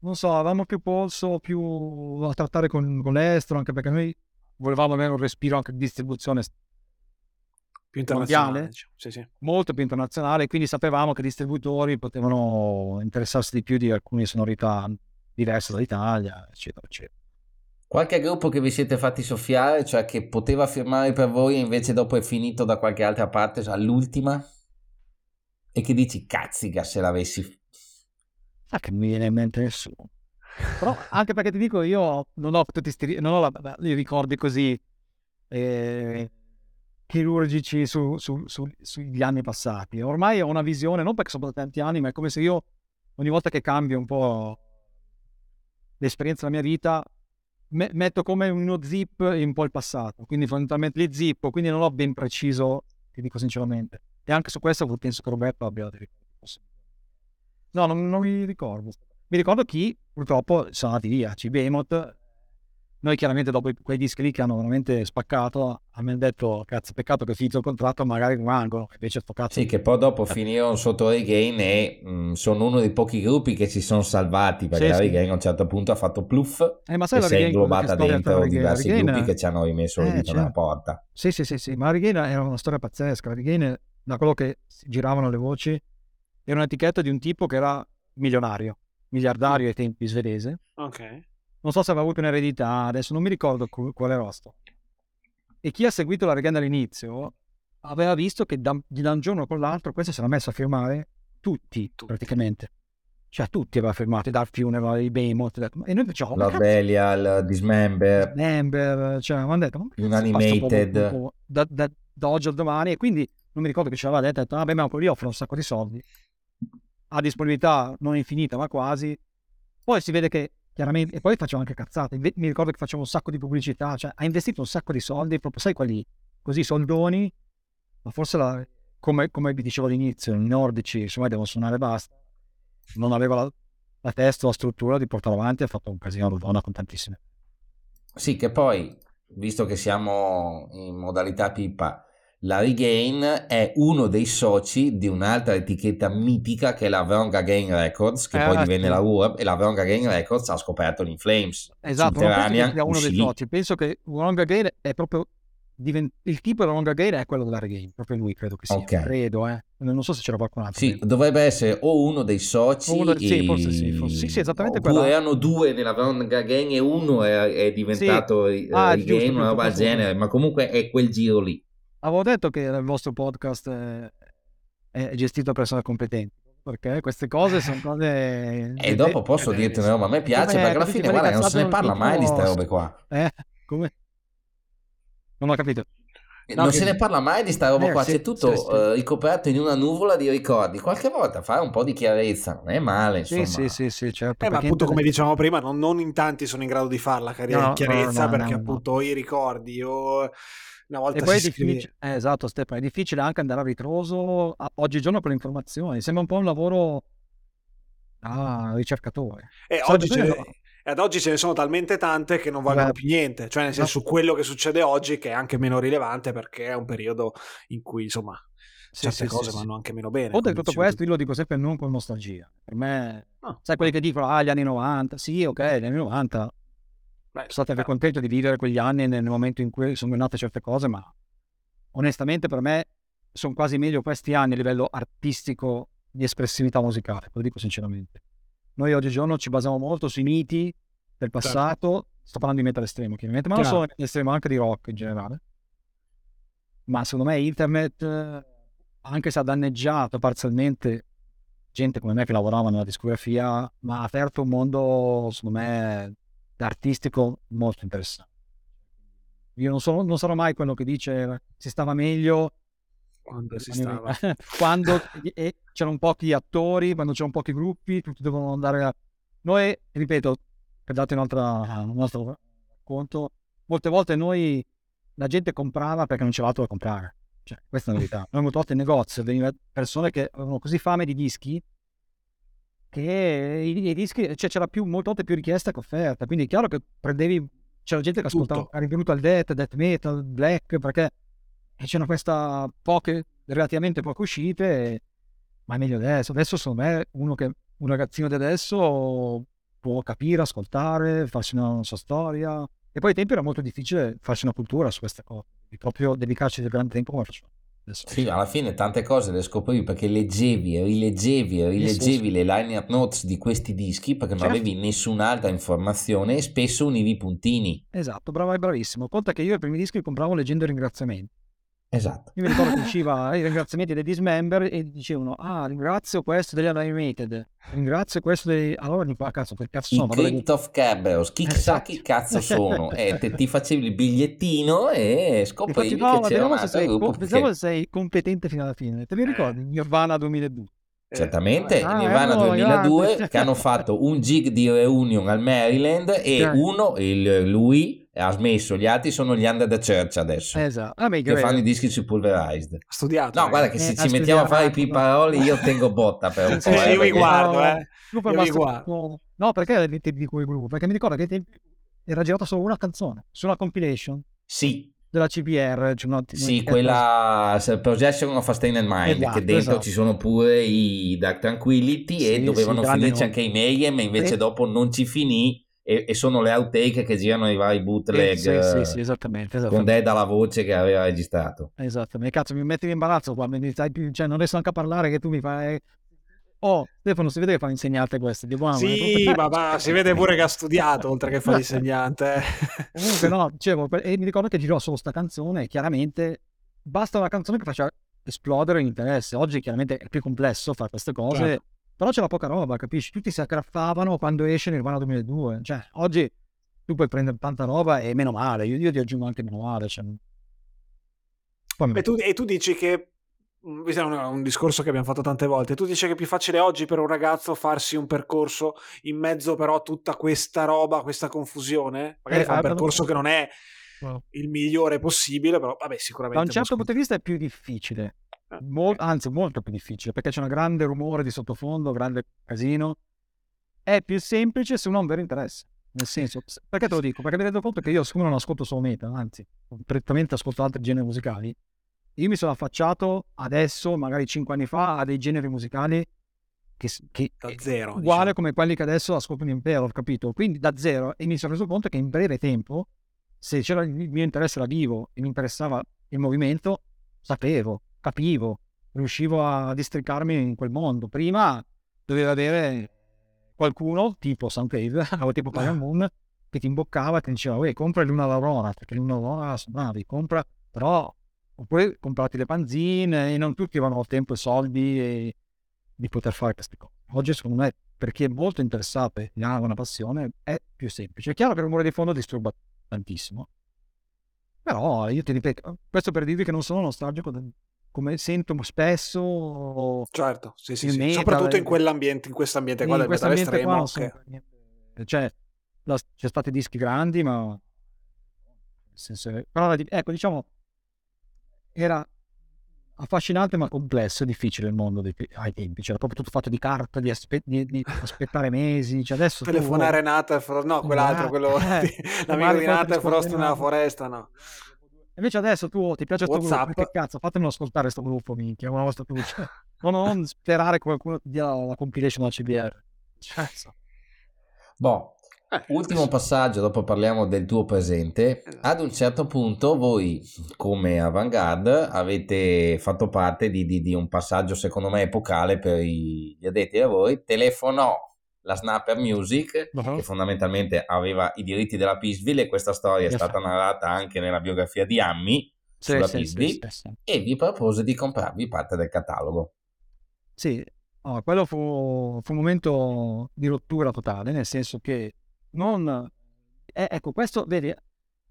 non so, avevamo più polso, più a trattare con, con l'estero, anche perché noi volevamo avere un respiro anche di distribuzione più internazionale, diciamo. sì, sì. molto più internazionale, quindi sapevamo che i distributori potevano interessarsi di più di alcune sonorità diverse dall'Italia, eccetera, eccetera. Qualche gruppo che vi siete fatti soffiare, cioè che poteva firmare per voi e invece dopo è finito da qualche altra parte, cioè all'ultima? E che dici, cazziga se l'avessi... Ah, che mi viene in mente nessuno. Però anche perché ti dico, io non ho tutti sti... non ho la... Beh, i ricordi così eh, chirurgici su, su, su, sugli anni passati. Ormai ho una visione, non perché sono da tanti anni, ma è come se io ogni volta che cambio un po' l'esperienza della mia vita me- metto come uno zip un po' il passato, quindi fondamentalmente li zippo, quindi non ho ben preciso, ti dico sinceramente. E anche su questo penso che Roberto abbia ricordi. No, non, non mi ricordo. Mi ricordo chi purtroppo sono andati via, Cibemoth, Noi chiaramente dopo quei dischi lì che hanno veramente spaccato, hanno detto, cazzo, peccato che finito il contratto magari rimangono, invece sto cazzo... Sì, che poi dopo finirono sotto Regain e mh, mm, sono uno dei pochi gruppi che si sono salvati, perché sì, la Regain sì. a un certo punto ha fatto pluff eh, ma sai, e si è inglobata dentro Regain, diversi Regain, gruppi che ci hanno rimesso eh, dito nella porta. Sì, sì, sì, sì, ma Regain era una storia pazzesca, la Regain, da quello che giravano le voci, era un'etichetta di un tipo che era milionario, miliardario ai tempi svedese. Ok non so se aveva avuto un'eredità, adesso non mi ricordo quale rosto. E chi ha seguito la Regenda all'inizio aveva visto che da, da un giorno con l'altro questo si era messo a firmare tutti, tutti. praticamente. Cioè tutti aveva firmato, Dark Funeral, i Behemoth, e noi facciamo... La Belia, il Dismember. Dismember, cioè avevamo detto... Unanimated. Da, da, da, oggi al domani, e quindi non mi ricordo che ci aveva detto, vabbè ma quello lì offre un sacco di soldi. Ha disponibilità non infinita ma quasi. Poi si vede che chiaramente, e poi facciamo anche cazzate. Mi ricordo che facciamo un sacco di pubblicità, cioè ha investito un sacco di soldi, proprio sai quelli così soldoni, ma forse la, come, come, vi dicevo all'inizio, i nordici, insomma, devono suonare basta. Non aveva la, la testa la struttura di portare avanti, ha fatto un casino Rodona con tantissime. Sì, che poi, visto che siamo in modalità pipa, la Regain è uno dei soci di un'altra etichetta mitica che è la Vronga Gain Records, che eh, poi divenne sì. la URB, e la Vronga Gain Records ha scoperto l'In Flames. Esatto, penso che uno dei soci. Penso che Vronga Gain è proprio divent... il tipo della Vronga Gain è quello della Regain, proprio lui credo che sia. Okay. Credo, eh. Non so se c'era qualcun altro. Sì, dentro. dovrebbe essere o uno dei soci. O uno dei... Sì, forse sì, forse... sì, sì, esattamente quello. Oppure erano due nella Vronga Gain e uno è, è diventato sì. ah, Regain, una roba del genere, ma comunque è quel giro lì. Avevo detto che il vostro podcast è, è gestito da persone competenti perché queste cose sono cose e dopo posso eh, dirti una roba a me piace perché alla fine guarda non se ne parla mai di queste robe qua eh come? non ho capito no, non che... se ne parla mai di sta roba eh, qua, sì, c'è tutto sì, sì. Uh, ricoperto in una nuvola di ricordi. Qualche volta fare un po' di chiarezza non è male. Insomma. Sì, sì, sì, certo. Eh, ma appunto, come dicevamo prima, non, non, in tanti sono in grado di farla no, chiarezza no, no, perché appunto i ricordi o una volta e poi è difficile, eh, esatto Stefano, è difficile anche andare a ritroso a, oggigiorno per le informazioni, sembra un po' un lavoro da ricercatore. E oggi ce ne, ad oggi ce ne sono talmente tante che non valgono più niente, cioè nel senso no. quello che succede oggi che è anche meno rilevante perché è un periodo in cui insomma sì, certe sì, cose sì, vanno anche meno bene. Oltre a tutto questo, io lo dico sempre non con nostalgia. Per me, no. sai quelli che dicono, ah, gli anni 90, sì, ok, gli anni 90 Beh, sono stato anche contento di vivere quegli anni nel momento in cui sono nate certe cose, ma onestamente per me sono quasi meglio questi anni a livello artistico di espressività musicale, lo dico sinceramente. Noi oggigiorno ci basiamo molto sui miti del certo. passato, certo. sto parlando di metal estremo chiaramente, ma non solo metal estremo, anche di rock in generale. Ma secondo me internet, anche se ha danneggiato parzialmente gente come me che lavorava nella discografia, ma ha aperto un mondo, secondo me, artistico molto interessante. Io non, sono, non sarò mai quello che dice si stava meglio quando si stava. quando e c'erano pochi attori, quando c'erano pochi gruppi, tutti dovevano andare a... Noi, ripeto, per darti un'altra, un altro racconto, molte volte noi, la gente comprava perché non c'era altro da comprare. Cioè, questa è la verità. Noi molte volte in negozio venivano persone che avevano così fame di dischi che i, i dischi, cioè c'era più, molte volte più richiesta che offerta, quindi è chiaro che prendevi, c'era gente che ascoltava, era venuto al death, death metal, black, perché c'erano questa poche, relativamente poche uscite, ma è meglio adesso, adesso secondo me uno che, un ragazzino di adesso può capire, ascoltare, farsi una, una sua storia, e poi ai tempi era molto difficile farsi una cultura su queste cose, proprio dedicarci del grande tempo come facciamo. Sì, alla fine tante cose le scoprivi perché leggevi rileggevi e rileggevi le line-up notes di questi dischi perché certo. non avevi nessun'altra informazione e spesso univi i puntini. Esatto, bravo e bravissimo. Conta che io i primi dischi li compravo leggendo i ringraziamenti. Esatto. Io mi ricordo che usciva i ringraziamenti dei Dismember e dicevano ah ringrazio questo degli Animated, ringrazio questo dei... Allora dico ah cazzo che cazzo sono? I Crate of Cabros, chi esatto. sa chi cazzo sono? e te, ti facevi il bigliettino e scoprivi Infatti, no, che c'era un altro sei, gruppo. Pensavo che sei competente fino alla fine. Te li ricordi? Nirvana 2002. Certamente, ah, Nirvana eh, 2002 grande. che hanno fatto un gig di reunion al Maryland e okay. uno, il, lui ha smesso, gli altri sono gli Under the Church adesso. Esatto. Ah, che fanno i dischi su Pulverized. Studiato. No, guarda che se eh, ci mettiamo a fare i più parole io tengo botta per un po'. Eh, io mi guardo, eh. Io mi guardo. No, perché di quel gruppo? Perché mi ricordo che era girata solo una canzone, sulla compilation. Sì, della CBR. Cioè una, sì, una quella Possession of a Stained Mind, esatto, che dentro esatto. ci sono pure i Dark Tranquility sì, e dovevano sì, finirci anche i Mayhem, e invece e... dopo non ci finì. E, e, sono le outtake che girano i vari bootleg sì, sì, sì, esattamente, esattamente. con Dead alla voce che aveva registrato esattamente cazzo mi metti in imbarazzo qua mi stai più, cioè non riesco anche a parlare che tu mi fai Oh, Stefano, si vede che fa l'insegnante questo. Dico, ah, sì, ma, ma si vede pure che ha studiato oltre che fa l'insegnante. Comunque, no, dicevo, e mi ricordo che girò solo sta canzone e chiaramente basta una canzone che faccia esplodere l'interesse. Oggi chiaramente è più complesso fare queste cose, certo. Però c'era poca roba, capisci? Tutti si aggraffavano quando esce Nirvana 2002. Cioè, oggi tu puoi prendere tanta roba e meno male. Io, io ti aggiungo anche meno male. Cioè... E tu, e tu dici che questo è un, discorso che abbiamo fatto tante volte. Tu dici che è più facile oggi per un ragazzo farsi un percorso in mezzo però a tutta questa roba, questa confusione? Magari eh, fa un percorso che non è il migliore possibile, però vabbè, sicuramente. Da un certo punto di vista è più difficile. Eh, Mol- anzi, molto più difficile perché c'è un grande rumore di sottofondo, grande casino. È più semplice se uno ha un vero interesse. Nel senso, perché te lo dico? Perché mi rendo conto che io, siccome non ascolto solo metal, anzi, prettamente ascolto altri generi musicali, io mi sono affacciato adesso, magari cinque anni fa, a dei generi musicali che, che da zero, uguale diciamo. come quelli che adesso ascolto in impero, ho capito? Quindi da zero e mi sono reso conto che in breve tempo, se c'era il mio interesse era vivo e mi interessava il movimento, sapevo, capivo, riuscivo a districarmi in quel mondo. Prima dovevo avere qualcuno, tipo Soundcave o tipo Pagan Moon, che ti imboccava e ti diceva, uè, compra l'una Aurora, perché l'una Aurora suonavi, compra, però Oppure comprate le panzine e non tutti avevano tempo e soldi e di poter fare queste cose. Oggi secondo me per chi è molto interessato e ha una passione è più semplice. È chiaro che il rumore di fondo disturba tantissimo. Però io ti ripeto, questo per dirvi che non sono nostalgico come sento spesso. Certo, sì, sì, sì. Metal, soprattutto in quell'ambiente, in questo ambiente qua del metal estremo. Qua, che... Cioè, la, c'è stati dischi grandi, ma nel senso, però, ecco, diciamo era affascinante ma complesso e difficile il mondo dei, ai tempi, c'era proprio tutto fatto di carta, di, aspe- di, di aspettare mesi, cioè adesso telefonare tu... Natafrost, no quell'altro, quello eh, l'amico di Natafrost nella foresta, no. Invece adesso tu ti piace questo gruppo, che cazzo, fatemelo ascoltare questo gruppo, minchia, una volta tu, cioè, non, sperare che qualcuno ti dia la, la compilation da CBR. Cioè, so. Boh, eh, Ultimo passaggio, dopo parliamo del tuo presente. Esatto. Ad un certo punto voi, come Avantgarde, avete fatto parte di, di, di un passaggio secondo me epocale per gli addetti ai lavori. Telefonò la Snapper Music, uh-huh. che fondamentalmente aveva i diritti della Peaceville e questa storia è stata narrata anche nella biografia di Ammi sì, sulla sì, Peaceville sì, e vi propose di comprarvi parte del catalogo. Sì, oh, quello fu, fu un momento di rottura totale, nel senso che non... Eh, ecco, questo, vedi,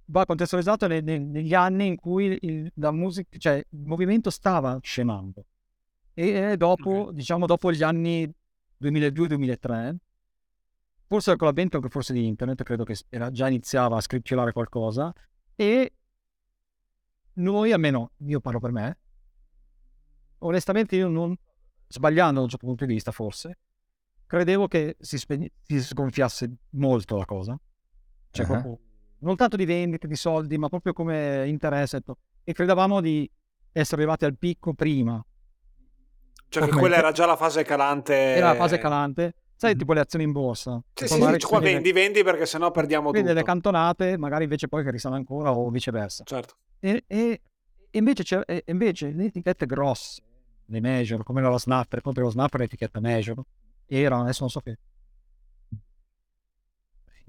va contestualizzato ne, ne, negli anni in cui il, la musica, cioè, il movimento stava scemando. E dopo, okay. diciamo, dopo gli anni 2002-2003, forse con l'avvento anche forse di internet, credo che era, già iniziava a scricchiolare qualcosa, e noi, almeno io parlo per me, onestamente io non, sbagliando da un certo punto di vista forse, credevo che si, spe- si sgonfiasse molto la cosa. Cioè, uh-huh. non tanto di vendite, di soldi, ma proprio come interesse. E credevamo di essere arrivati al picco prima. Cioè, che quella era già la fase calante. Era la fase calante. Sai, mm-hmm. tipo le azioni in borsa. Sì, sì, sì, qua vendi, vendi perché sennò perdiamo vendi tutto. delle cantonate, magari invece poi che risanno ancora o viceversa. Certo. E, e, invece, c'è, invece le etichette grosse, le major, come la Snapper, proprio lo Snapper è etichetta major, era, adesso non so che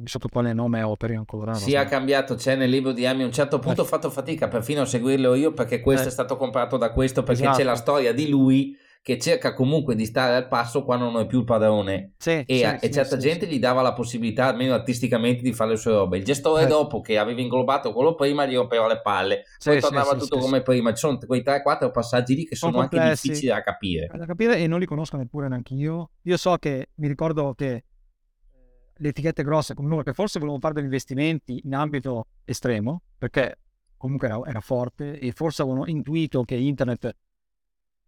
sotto quale nome operi ancora. Si è cambiato, c'è nel libro di Ami. A un certo punto eh. ho fatto fatica perfino a seguirlo io perché questo eh. è stato comprato da questo perché esatto. c'è la storia di lui che cerca comunque di stare al passo quando non è più il padrone. Sì, e, sì, a, sì, e certa gente gli dava la possibilità almeno artisticamente di fare le sue robe. Il gestore eh. dopo che aveva inglobato quello prima gli rompeva le palle. Poi tornava tutto come prima. Ci sono quei 3-4 passaggi lì che sono, sono anche difficili da capire. Da capire e non li conosco neppure neanche io. Io so che mi ricordo che le etichette grosse come che forse volevano fare degli investimenti in ambito estremo perché comunque era, era forte e forse avevano intuito che internet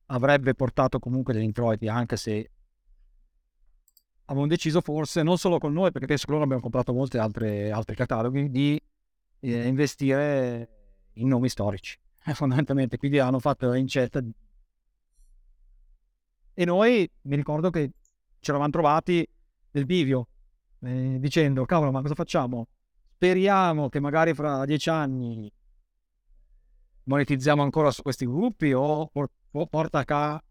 avrebbe portato comunque degli introiti, anche se avevano deciso forse, non solo con noi, perché che loro abbiamo comprato molti altri, cataloghi, di eh, investire in nomi storici, fondamentalmente. Quindi hanno fatto la incetta. E noi, mi ricordo che ci eravamo trovati nel bivio, eh, dicendo, cavolo, ma cosa facciamo? Speriamo che magari fra dieci anni monetizziamo ancora su questi gruppi o, o porta a casa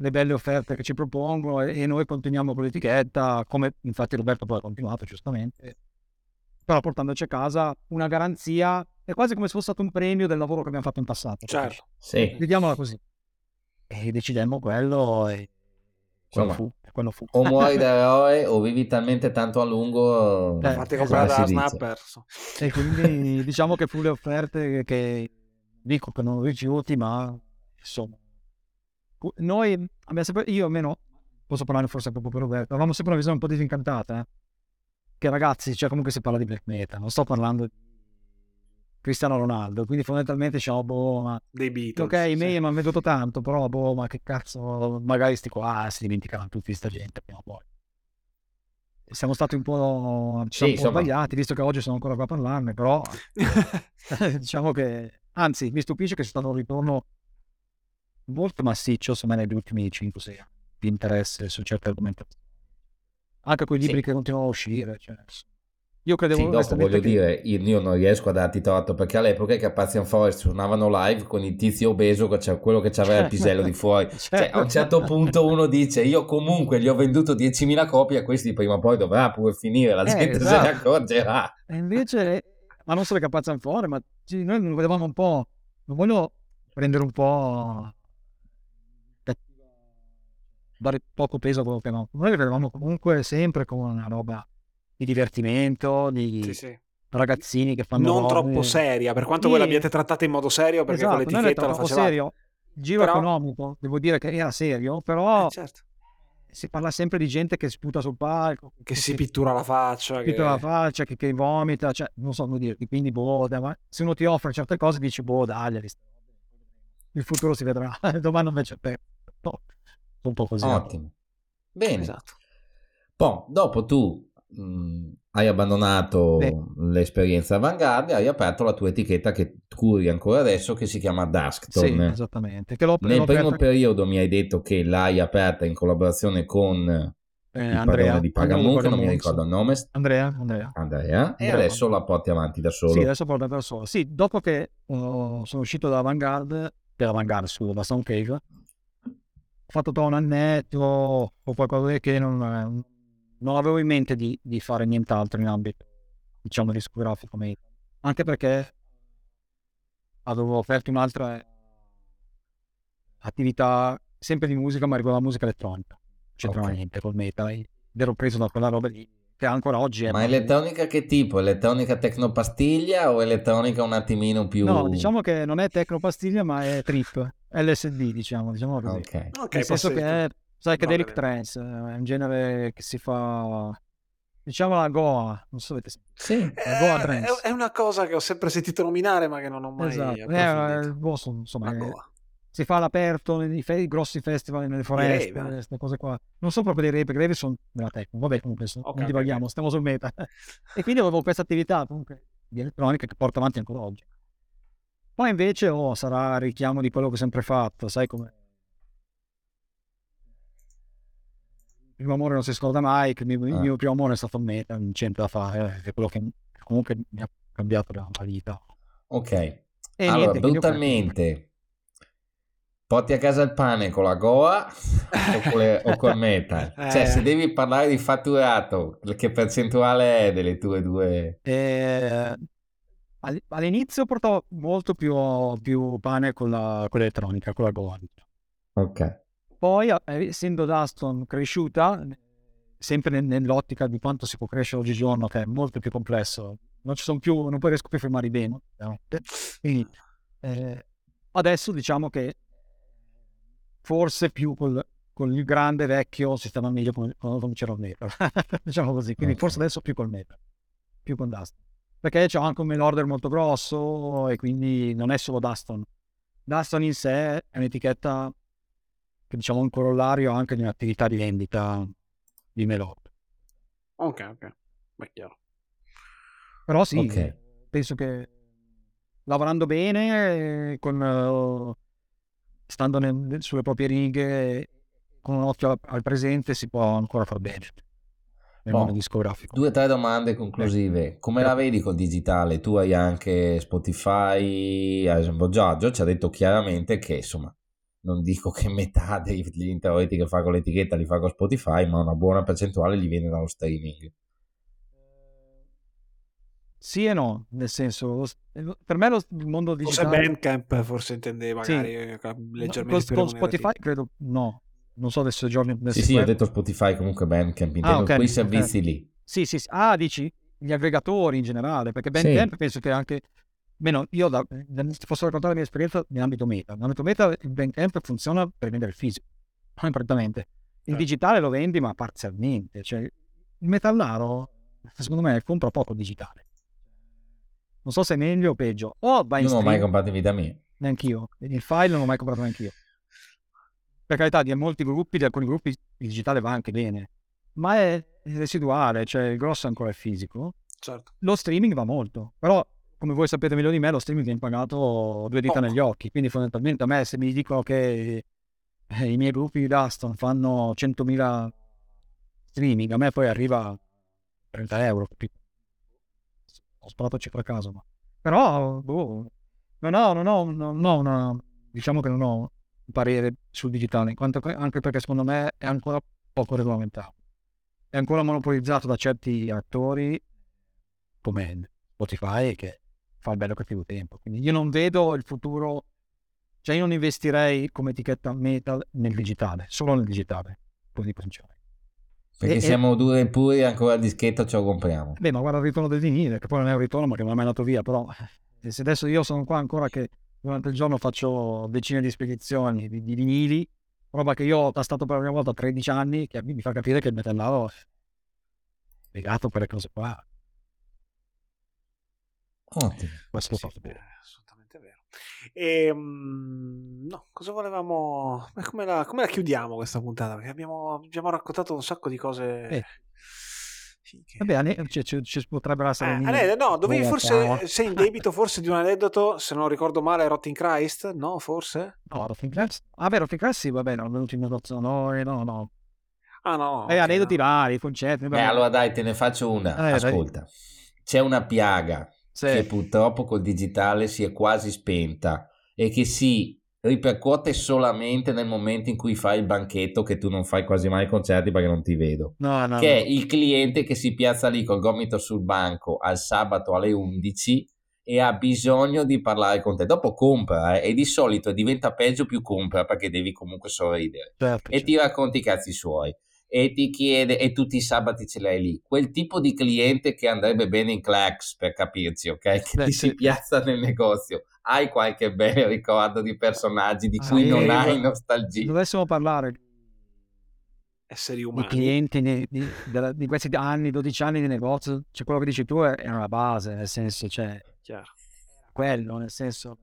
le belle offerte che ci propongono e, e, noi continuiamo con l'etichetta, come infatti Roberto poi ha continuato giustamente, però portandoci a casa una garanzia, è quasi come se fosse stato un premio del lavoro che abbiamo fatto in passato. Certo, sì. Vediamola così. E decidemmo quello e quello fu. Quello fu. O muori da eroe o vivi talmente tanto a lungo... Eh, fate comprare da snapper. E quindi diciamo che fu le offerte che, che dico che non rifiuti, ma insomma noi abbiamo sempre, io almeno, posso parlare forse proprio per Roberto, avevamo sempre una visione un po' disincantata, eh? che ragazzi, cioè comunque si parla di black metal, non sto parlando di Cristiano Ronaldo, quindi fondamentalmente diciamo, boh, ma... Dei Beatles. Ok, i miei mi hanno venduto tanto, però, boh, ma che cazzo, magari sti qua, ah, si dimenticheranno tutti sta gente prima o poi. Siamo stati un po', ci sì, siamo un po' sbagliati, visto che oggi sono ancora qua a parlarne, però diciamo che, anzi, mi stupisce che sia stato un ritorno molto massiccio, secondo me, negli ultimi 5-6 anni di interesse su certe argomentazioni. Anche quei libri sì. che continuano a uscire. Cioè, io credevo sì, dopo voglio che... dire, io non riesco a darti torto perché all'epoca i Carpathian Forest suonavano live con il tizio obeso, cioè quello che aveva il pisello di fuori. Cioè, a un certo punto uno dice: Io comunque gli ho venduto 10.000 copie, questi prima o poi dovrà pure finire, la eh, gente esatto. se ne esatto. accorgerà. E invece, ma non solo i Carpathian Forest, ma noi non vedevamo un po'. Non voglio prendere un po' dare poco peso a quello che no. Noi vedevamo comunque sempre come una roba di divertimento, di sì, sì. ragazzini che fanno non robe... troppo seria, per quanto sì. voi l'abbiate trattata in modo serio, perché esatto, con l'etichetta la facevate. serio. Il giro però... economico, devo dire che era serio, però eh, certo. Si parla sempre di gente che sputa sul palco, che, che si pittura la faccia, pittura che... la faccia, che, che, vomita, cioè non so come dire, quindi boh, ma se uno ti offre certe cose dici boh, dai, il futuro si vedrà, domani invece per no un po' così. Ottimo. Bene. Esatto. Poi, dopo tu mh, mm, hai abbandonato Beh. l'esperienza avanguardia, hai aperto la tua etichetta che curi ancora adesso che si chiama Duskton. Sì, esattamente. Che l'ho, Nel l'ho primo aperta... periodo mi hai detto che l'hai aperta in collaborazione con eh, Andrea di Pagamunca, non mi ricordo il nome. Andrea. Andrea. Andrea. E adesso la porti avanti da solo. Sì, adesso porto da solo. Sì, dopo che uh, sono uscito da Avantgarde, per Avantgarde, scusa, da Stone Cave, ho fatto da un annetto o qualcosa che non, non avevo in mente di, di, fare nient'altro in ambito, diciamo, discografico metal. Anche perché avevo offerto un'altra attività sempre di musica, ma riguarda la musica elettronica. C'entrava okay. niente col metal. Ed ero preso da quella roba lì che ancora oggi è... Ma elettronica che tipo? Elettronica tecnopastiglia o elettronica un attimino più... No, diciamo che non è tecnopastiglia ma è trip, LSD diciamo, diciamo così. Ok. okay Nel senso che è psychedelic trance, è un genere che si fa... Diciamo la Goa, non so se avete sentito. Sì, la Goa trance. È una cosa che ho sempre sentito nominare ma che non ho mai esatto. Eh, il boss, insomma, la Goa si fa all'aperto nei fe- grossi festival nelle foreste, queste cose qua. Non sono proprio dei rave, perché i rave sono della techno. Vabbè, comunque okay, non divaghiamo, okay. stiamo sul meta. e quindi avevo questa attività comunque di elettronica che porto avanti ancora oggi. Poi invece oh, sarà richiamo di quello che ho sempre fatto, sai come... Il primo amore non si scorda mai, che il mio, il mio primo amore è stato un meta, non c'è da fare, è quello che comunque mi ha cambiato la vita. Ok. E allora, niente, brutalmente Porti a casa il pane con la Goa o, con le, o col metal? Eh. Cioè, se devi parlare di fatturato, che percentuale è delle tue due? Eh, all'inizio portavo molto più, più pane con, la, con l'elettronica, con la Goa. Ok. Poi, eh, essendo Duston cresciuta, sempre nell'ottica di quanto si può crescere oggigiorno, che è molto più complesso, non ci sono più, non puoi riesco più a fermare i bene. Quindi, eh, adesso diciamo che forse più col, con il grande vecchio sistema meglio quando, quando c'era il metal, diciamo così. Quindi okay. forse adesso più col metal, più con Dustin. Perché c'è anche un mail order molto grosso e quindi non è solo Dustin. Dustin in sé è un'etichetta che diciamo un corollario anche di un'attività di vendita di Melod. Ok, ok, è chiaro. Però sì, okay. penso che lavorando bene, con, uh, stando nel, sulle proprie righe, con un occhio al presente, si può ancora far bene nel oh, mondo discografico. Due o tre domande conclusive. Eh. Come la vedi col digitale? Tu hai anche Spotify, ad esempio Giorgio ci ha detto chiaramente che insomma non dico che metà degli introiti che fa con l'etichetta li fa con Spotify, ma una buona percentuale gli viene dallo streaming. Sì e no, nel senso, per me lo, il mondo digitale... Forse Bandcamp forse intende magari sì. Eh, leggermente con, con Spotify credo no, non so adesso giorni... Sì, sì, web. ho detto Spotify comunque Bandcamp, intendo ah, okay, quei servizi okay. lì. Sì, sì, sì, ah, dici gli aggregatori in generale, perché Bandcamp sì. penso che anche... Meno, io da, se posso raccontare la mia esperienza nell'ambito meta. Nell'ambito meta il Bandcamp funziona per vendere il fisico, non prettamente. Il eh. digitale lo vendi ma parzialmente, cioè il metallaro secondo me compra poco digitale non so se è meglio o peggio. O vai in non ho mai comprato in vita mia. Neanch'io. Il file non l'ho mai comprato neanch'io. Per carità, di molti gruppi, di alcuni gruppi il digitale va anche bene, ma è residuale, cioè il grosso è ancora il fisico. Certo. Lo streaming va molto, però come voi sapete meglio di me, lo streaming viene pagato due dita oh. negli occhi, quindi fondamentalmente a me se mi dicono che eh, i miei gruppi di Dustin fanno 100.000 streaming, a me poi arriva 30 euro, ho sparato cifra a caso, ma... però boh, non ho, non ho, non ho una, diciamo che non ho un parere sul digitale, quanto, anche perché secondo me è ancora poco regolamentato. È ancora monopolizzato da certi attori come Spotify che fa il bello cattivo tempo. Quindi io non vedo il futuro, cioè io non investirei come etichetta metal nel digitale, solo nel digitale, così principale. Perché e, siamo due e pure ancora il dischetto ce lo compriamo. Beh, ma guarda il ritorno del vinile, che poi non è un ritorno, ma che non è mai andato via. Però eh, se adesso io sono qua ancora che durante il giorno faccio decine di spedizioni di, di vinili, roba che io ho tastato per la prima volta a 13 anni, che mi fa capire che il metallaro è legato a quelle cose qua. Ottimo. Questo sì, fatto bene. Assolutamente vero. E, ehm, no, cosa volevamo... Come la, come la chiudiamo questa puntata? Perché abbiamo, abbiamo raccontato un sacco di cose... Eh. Vabbè, ci, ci, ci potrebbero essere. Eh, aneddoto, no, dovevi forse. Sei in debito forse di un aneddoto. Se non ricordo male, Rotting Christ? No, forse? No, Rotting Christ. Ah, beh, Rotting Christ sì, vabbè, non è venuto in negozio. No, no, no. Ah, no. Eh, okay, aneddoti no. vari, concetti. Eh, allora dai, te ne faccio una. Eh, Ascolta, dai. c'è una piaga sì. che purtroppo col digitale si è quasi spenta e che si ripercuote solamente nel momento in cui fai il banchetto che tu non fai quasi mai concerti perché non ti vedo no, no, che no. è il cliente che si piazza lì col gomito sul banco al sabato alle 11 e ha bisogno di parlare con te dopo compra eh, e di solito diventa peggio più compra perché devi comunque sorridere certo, e certo. ti racconti i cazzi suoi e ti chiede e tutti i sabati ce l'hai lì. Quel tipo di cliente che andrebbe bene in Clax per capirci ok? Che Beh, ti sì. si piazza nel negozio. Hai qualche bel ricordo di personaggi di cui ah, non hai nostalgia? Dovessimo parlare esseri umani. di clienti di, di, di, questi anni 12 anni di negozio cioè quello che dici tu è, è una base nel senso cioè Chiaro. quello nel senso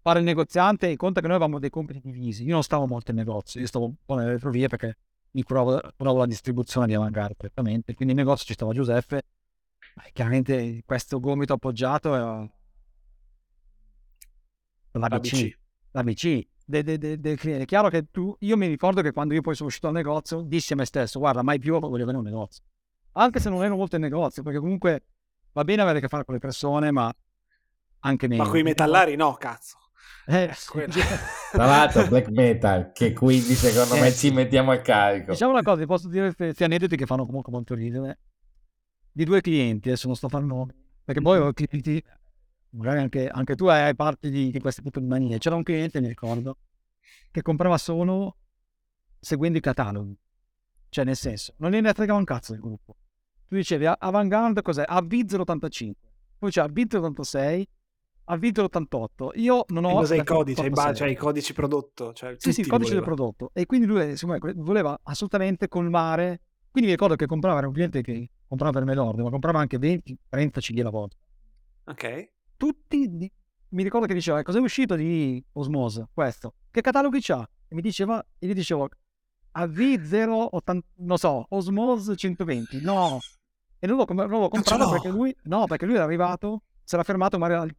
fare il negoziante conta che noi avevamo dei compiti divisi. Io non stavo molto in negozio io stavo un po' nelle retrovie perché mi curavo, curavo la distribuzione di Avanguard direttamente, quindi in negozio ci stava Giuseppe, chiaramente questo gomito appoggiato era l'ABC. L'ABC. De, de, de, de, è chiaro che tu, io mi ricordo che quando io poi sono uscito dal negozio, dissi a me stesso, guarda, mai più voglio avere un negozio. Anche se non ero molto in negozio, perché comunque va bene avere a che fare con le persone, ma anche meno. Ma con i metallari no, cazzo. Eh, Tra l'altro black metal, che quindi secondo eh, me ci mettiamo a carico. Diciamo una cosa, ti posso dire questi aneddoti che fanno comunque molto ridere. Di due clienti, adesso non sto a fare nomi, perché poi ho clienti, magari anche, anche tu hai parte di, di queste tipo di manie. C'era un cliente, mi ricordo, che comprava solo seguendo i cataloghi. Cioè, nel senso, non gliene fregava un cazzo del gruppo. Tu dicevi Avantgarde cos'è? AV085, poi c'è AV086 ha vinto l'88. Io non ho. Cos'è i codici? Ba- cioè i codici prodotto. Cioè, sì, sì, il codice del prodotto. E quindi lui voleva assolutamente colmare. Quindi mi ricordo che comprava, era un cliente che comprava per me l'ordine, ma comprava anche 20, 30 CD alla volta. Ok. Tutti, di... mi ricordo che diceva, cos'è uscito di Osmose? Questo. Che cataloghi c'ha? E mi diceva, e gli dicevo, AV080, non so, Osmose 120, no. E non l'ho, non l'ho comprato no. perché lui, no, perché lui era arrivato, si era fermato magari al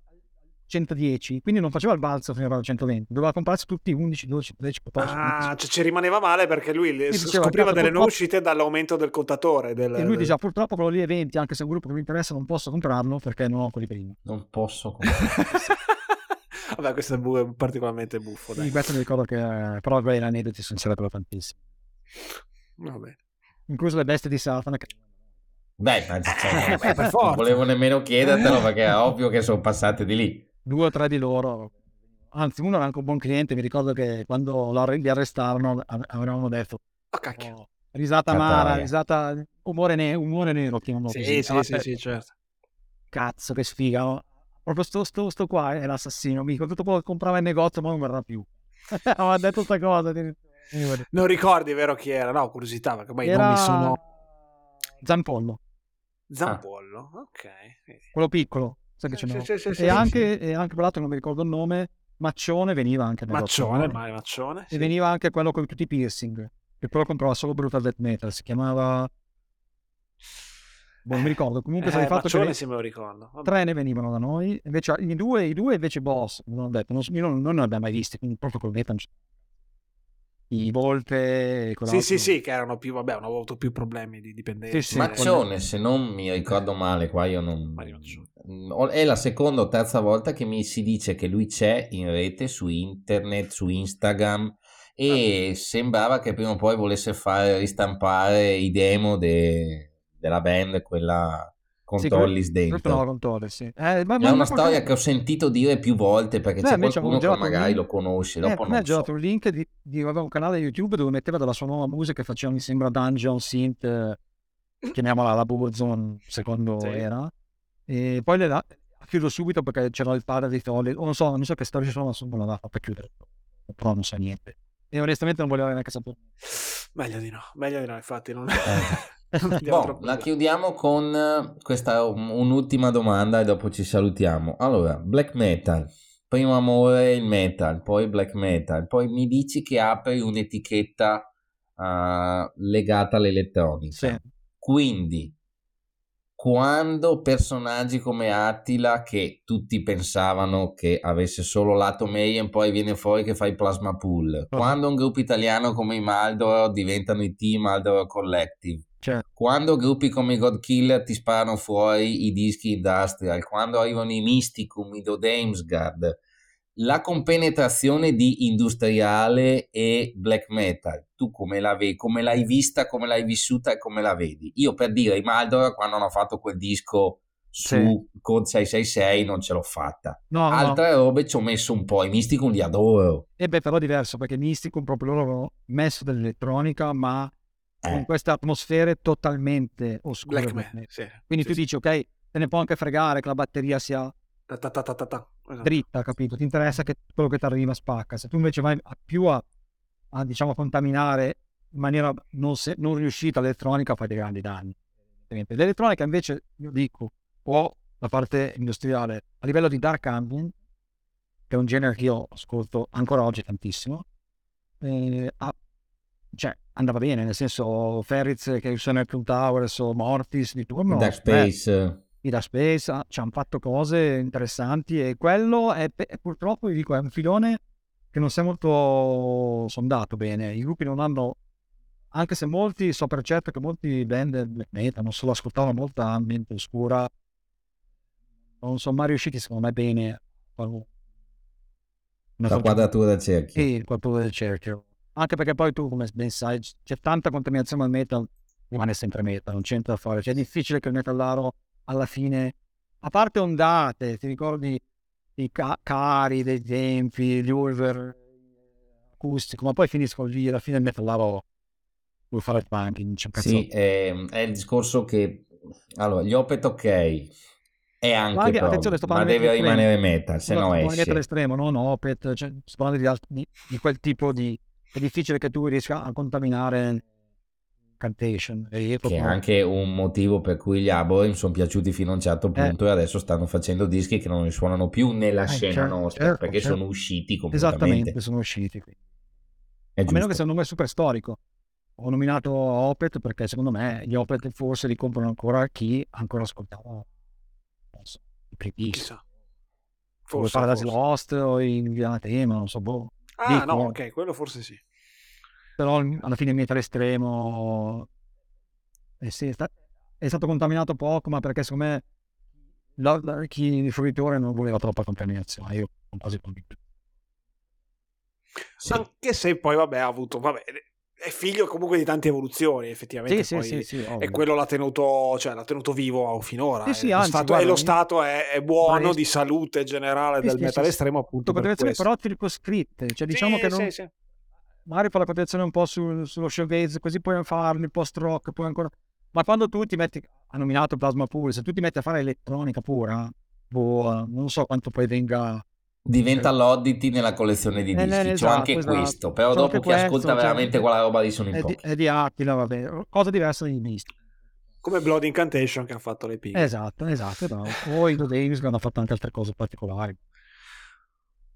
110, quindi non faceva il balzo fino al 120, doveva comprarsi tutti 11, 12, 13, 14. Ah, cioè ci rimaneva male perché lui le, diceva, scopriva delle nuove uscite dall'aumento del contatore. Del, e lui diceva purtroppo quello lì è 20, anche se è un gruppo che mi interessa non posso comprarlo perché non ho quelli prima. Non posso comprarlo. Vabbè, questo è, bu- particolarmente buffo. Dai. Sì, questo mi ricordo che però beh, gli aneddoti sono sarebbero tantissimi. Va bene. Incluso le bestie di Satana che Beh, cioè, eh, non volevo nemmeno chiedertelo perché è ovvio che sono passate di lì. Due o tre di loro, anzi uno era anche un buon cliente, mi ricordo che quando li arrestarono avevamo detto oh, cacchio. Oh, risata amara, risata umore, ne- umore nero chiamano sì, così. Sì, sì, sì, certo. Cazzo che sfiga, oh. proprio sto, sto, sto qua è l'assassino, mi tutto quello che comprava in negozio ma non verrà più. ha detto questa cosa. Non ricordi vero chi era? No, curiosità, perché poi era... non mi sono... Zampollo. Zampollo, ah. ok. Quello piccolo, sai ce sì, sì, sì, e, anche, e anche, per l'altro non mi ricordo il nome, Maccione veniva anche. Maccione, mai Maccione. E veniva anche quello con tutti i piercing, che però comprava solo Brutal Death Metal, si chiamava... Boh, non mi ricordo, comunque eh, fatto Maccione che... se me lo ricordo. Vabbè. Tre ne venivano da noi, invece i due, i due invece boss, non ho detto, non, non, non ne abbiamo mai visti, quindi proprio col metal i Volte. Sì, sì, sì, che erano più, vabbè, hanno avuto più problemi di dipendenza. Sì, sì, Maccione, se non mi ricordo male, qua io non... È la seconda o terza volta che mi si dice che lui c'è in rete, su internet, su Instagram e ah. sembrava che prima o poi volesse fare ristampare i demo de... della band, quella con sì, Tollis dentro. No, con Tollis, sì. Eh, ma, è ma una storia qualche... che ho sentito dire più volte perché Beh, c'è qualcuno che magari lo conosce. Eh, dopo ha girato so. un link di, di un canale YouTube dove metteva della sua nuova musica che faceva, mi sembra, Dungeon Synth, eh, chiamiamola la Burzone, secondo sì. era. E poi le da... chiudo subito perché c'era il padre di Tollis, non so, non so che storia ci sono, ma non l'ha fatta chiudere. Però non sa niente. E onestamente non volevo neanche sapere. Meglio di no, meglio di no, infatti non... Eh. Boh, la chiudiamo con eh, questa un'ultima domanda e dopo ci salutiamo. Allora, black metal, primo amore il metal, poi black metal, poi mi dici che apri un'etichetta uh, legata all'elettronica. Sì. Quindi, quando personaggi come Attila, che tutti pensavano che avesse solo lato Mayhem, poi viene fuori che fa i plasma pool, uh-huh. quando un gruppo italiano come i Maldor diventano i Team Maldor Collective, Certo. Quando gruppi come God Killer ti sparano fuori i dischi industrial, quando arrivano i Mysticum, i Dodamesgard, la compenetrazione di industriale e black metal, tu come la vedi, come l'hai vista, come l'hai vissuta e come la vedi? Io per dire, i Maldor quando hanno fatto quel disco su sì. Code 666 non ce l'ho fatta. No, Altre no. robe ci ho messo un po', i Mysticum li adoro. E beh, però è diverso perché Mysticum proprio loro hanno messo dell'elettronica, ma eh. queste atmosfere totalmente oscure. Man, sì, Quindi sì, tu dici, ok, te ne può anche fregare che la batteria sia ta ta ta esatto. dritta, capito? Ti interessa che quello che ti arriva spacca. Se tu invece vai a più a, a diciamo, contaminare in maniera non, se, non riuscita l'elettronica, fai dei grandi danni. L'elettronica invece, io dico, può la parte industriale a livello di dark ambient, che è un genere che io ascolto ancora oggi tantissimo, eh, ha cioè, andava bene, nel senso Ferriz che suona il Towers o Mortis di turno. Dark Space. i Dark Space ah, ci hanno fatto cose interessanti e quello è, è purtroppo, vi dico, è un filone che non si è molto sondato bene. I gruppi non hanno, anche se molti, so per certo che molti band black metal non solo ascoltavano molta ambiente oscura, non sono mai riusciti secondo me bene. La quadratura del cerchio. Sì, la quadratura del cerchio anche perché poi tu, come ben sai, c'è tanta contaminazione al metal, rimane sempre metal, non da fare. Cioè è difficile che il metallaro alla fine, a parte ondate, ti ricordi i ca- cari dei tempi, gli Ulver acustico, ma poi finiscono lì, alla fine il metallaro vuoi fare il punk, cazzo. Sì, è, è il discorso che, allora, gli Opet ok, è anche, ma, anche pro, ma deve rimanere metal, se no esce. metal estremo, non Opet, cioè, sto parlando di, di, di quel tipo di è difficile che tu riesca a contaminare Cantation. Che è anche un motivo per cui gli Aborim sono piaciuti fino a un certo eh. punto eh. e adesso stanno facendo dischi che non risuonano più nella eh, scena certo, nostra certo, perché certo. sono usciti completamente. Esattamente, sono usciti. Qui. a meno che sia un nome super storico. ho nominato Opet perché secondo me gli Opet forse li comprano ancora chi ancora ascoltava non so, i primissimi. Forse, Paradise forse. Lost o in Tema, non so, boh. Ah, Dico, no, ok, quello forse sì. Però alla fine il metal estremo eh sì, è, sta- è, stato contaminato poco, ma perché secondo me la, la, chi di fruitore non voleva troppa contaminazione. Io sono quasi convinto. Sì. Anche se poi, vabbè, ha avuto, vabbè, è figlio comunque di tante evoluzioni, effettivamente. Sì, sì, sì, e quello l'ha tenuto, cioè, l'ha tenuto vivo finora. Sì, sì, anzi, stato, guarda, e lo stato è, è buono di salute generale del metal estremo, appunto. Per però circoscritte, cioè diciamo che non. Magari fa la contenzione un po' su, sullo showgaze, così puoi farmi il post rock, poi ancora. Ma quando tu ti metti, ha nominato Plasma Pool, se tu ti metti a fare elettronica pura, boh, non so quanto poi venga diventa l'oddity nella collezione di eh, dischi. Eh, esatto, C'ho anche esatto. questo, però C'ho dopo chi questo, ascolta cioè, veramente quella roba lì sono in pochi. È di Attila, vabbè, cosa diversa dai dischi. Come Blood Incantation che ha fatto le pig. Esatto, esatto. No. Poi The Davis che hanno fatto anche altre cose particolari.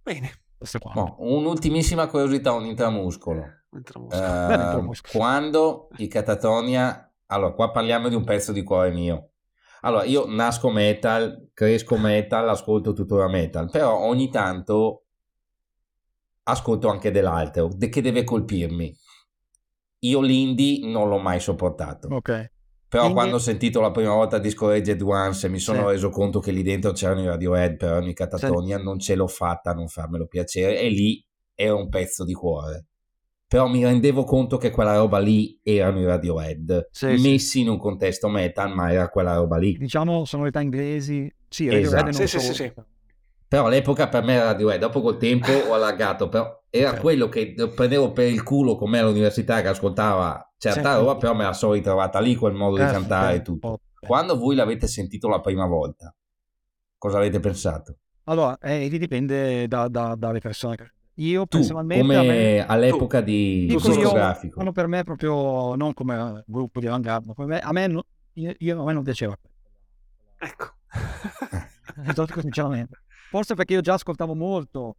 Bene. No, un'ultimissima curiosità, un intramuscolo. intramuscolo. Uh, Beh, intramuscolo. Quando i Catatonia... Allora, qua parliamo di un pezzo di cuore mio allora, io nasco metal, cresco metal, ascolto tuttora metal, però ogni tanto ascolto anche dell'altro, che deve colpirmi. Io l'indie non l'ho mai sopportato. Ok. Però Indie... quando ho sentito la prima volta Discouraged Ones mi sono sì. reso conto che lì dentro c'erano i Radiohead, però in Catatonia sì. non ce l'ho fatta a non farmelo piacere e lì era un pezzo di cuore però mi rendevo conto che quella roba lì erano i Radiohead sì, messi sì. in un contesto metal ma era quella roba lì diciamo sonorità inglesi sì, esatto. sì, sì, sì, però all'epoca per me era Radiohead dopo col tempo ho allargato però era okay. quello che prendevo per il culo come all'università che ascoltava certa roba però me la sono ritrovata lì quel modo di cantare e tutto quando voi l'avete sentito la prima volta cosa avete pensato? Allora, eh, dipende da, da, dalle persone io tu, personalmente come me, all'epoca tu, di discografico. io, per me proprio non come gruppo di avanguardia me, a me, no, io, a me non piaceva ecco. Sinceramente. Forse perché io già ascoltavo molto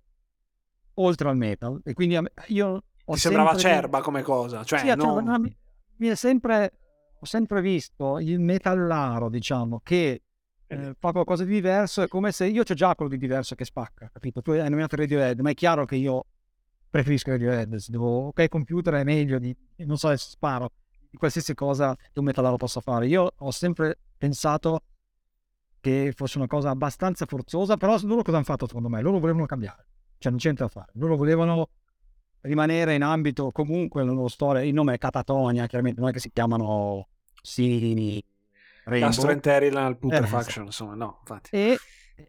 oltre al metal e quindi me, io ho ti sembrava acerba come cosa cioè sì, non... no, mi, mi è sempre ho sempre visto il metallaro diciamo che eh, fa qualcosa di diverso, è come se io c'ho già quello di diverso che spacca, capito? Tu hai nominato Radiohead, ma è chiaro che io preferisco Radiohead, se devo, ok, computer è meglio di, non so, sparo, di qualsiasi cosa che un metallaro possa fare. Io ho sempre pensato che fosse una cosa abbastanza forzosa, però loro cosa hanno fatto secondo me? Loro volevano cambiare, cioè non c'è niente da fare, loro volevano rimanere in ambito comunque la loro storia, il nome è Catatonia, chiaramente non è che si chiamano Sini, Rainbow. Gastroenteric putrefaction, eh, insomma, no, infatti. E,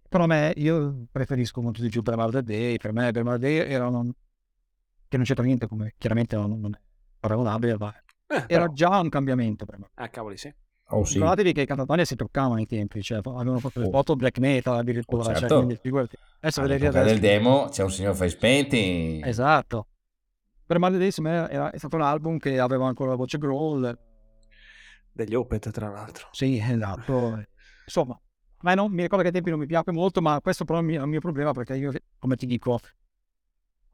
però a me, io preferisco molto di più Bremarder Day, per me Bremarder Day era un... che non c'entra niente come, chiaramente non, non è paragonabile, ma eh, era già un cambiamento per me. Ah, cavoli, sì. Oh, sì. Ricordatevi che i Catatonia si toccavano ai tempi, cioè avevano fatto le oh. foto black metal addirittura. Oh, cioè, certo. cioè, quindi, figurati. Adesso vedete adesso. del demo c'è un signor face painting. Esatto. Per Mother Day era, è stato un album che aveva ancora la voce growl, degli Opet, tra l'altro. Sì, esatto. Insomma, ma non, mi ricordo che ai tempi non mi piace molto, ma questo però è il mio, problema perché io, come ti dico,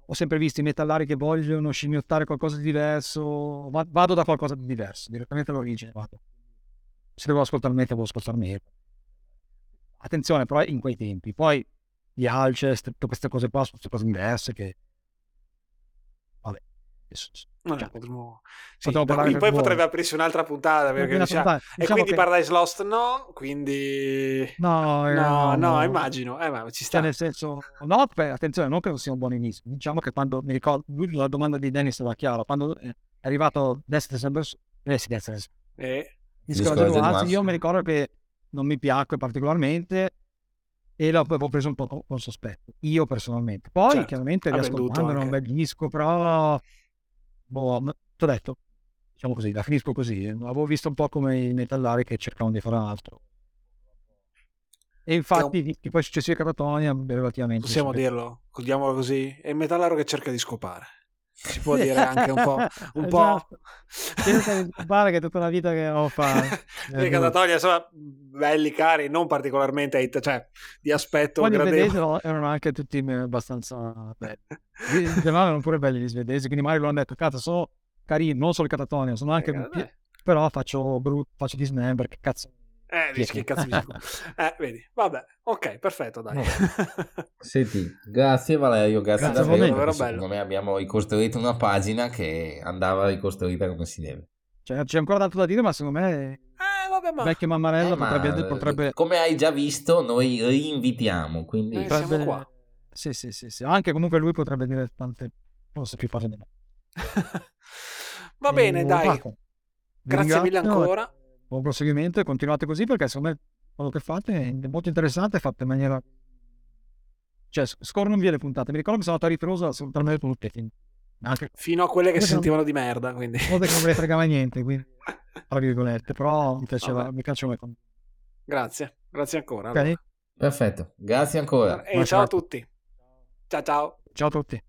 ho sempre visto i metallari che vogliono scimmiottare qualcosa di diverso, vado da qualcosa di diverso, direttamente all'origine vado. Se devo ascoltare metal, devo ascoltare metal. Attenzione, però in quei tempi. Poi gli Alcest, tutte queste cose qua sono cose diverse che... Vabbè, No, cioè, potremmo... Sì, no, poi buono. potrebbe aprirsi un'altra puntata perché diciamo... diciamo e quindi che... Paradise Lost no quindi no no, no, no, no. immagino eh, ma ci sta. cioè, nel senso no beh, attenzione non che non sia un buon inizio. Diciamo che quando mi ricordo la domanda di Dennis era chiara. Quando è arrivato Destiny Sanders eh sì Destiny eh. io mi ricordo che non mi piacque particolarmente e l'avevo preso un po' con sospetto io personalmente. Poi certo, chiaramente riascoltando era un bel disco però boh, ti ho detto, diciamo così, la finisco così. Avevo visto un po' come i metallari che cercavano di fare altro. E infatti, un... che poi successivi a Catatonia, relativamente. Possiamo dirlo, diamolo così, è il metallaro che cerca di scopare. Si può dire anche un po'. Un esatto. po'... Pare che tutta una vita che ho fatto. Le catatonia sono belli, cari, non particolarmente hit, cioè di aspetto. Poi gli svedesi erano anche tutti abbastanza belli. In generale erano pure belli gli svedesi, quindi magari lo hanno detto, cazzo, sono carini, non solo il catatonia, sono anche... Eh, però faccio, brut, faccio dismember, che cazzo eh, dici che cazzo mi Eh, vedi. Vabbè, ok, perfetto, dai. Senti, grazie Valerio, grazie, grazie davvero. davvero secondo me abbiamo ricostruito una pagina che andava ricostruita come si deve. Cioè, c'è ancora tanto da dire, ma secondo me... Eh, vabbè, ma... Vecchio Mammarello eh, potrebbe, ma... potrebbe, Come hai già visto, noi rinvitiamo, quindi... Eh, potrebbe... qua. Sì, sì, sì, sì. Anche comunque lui potrebbe dire tante cose più parole di me. Va e... bene, dai. Marco, Grazie mille ancora buon proseguimento e continuate così perché secondo me quello che fate è molto interessante, fate in maniera... Cioè, scorrono via le puntate. Mi ricordo che sono andato a ritroso assolutamente tutte. Anche... Fino a quelle che si sentivano non... di merda, quindi... Cose che non me ne fregava niente, quindi... Tra virgolette, però mi piaceva, mi piaceva. Grazie, grazie ancora. Okay. Perfetto, grazie ancora. E ciao a tutti. Ciao ciao. Ciao a tutti.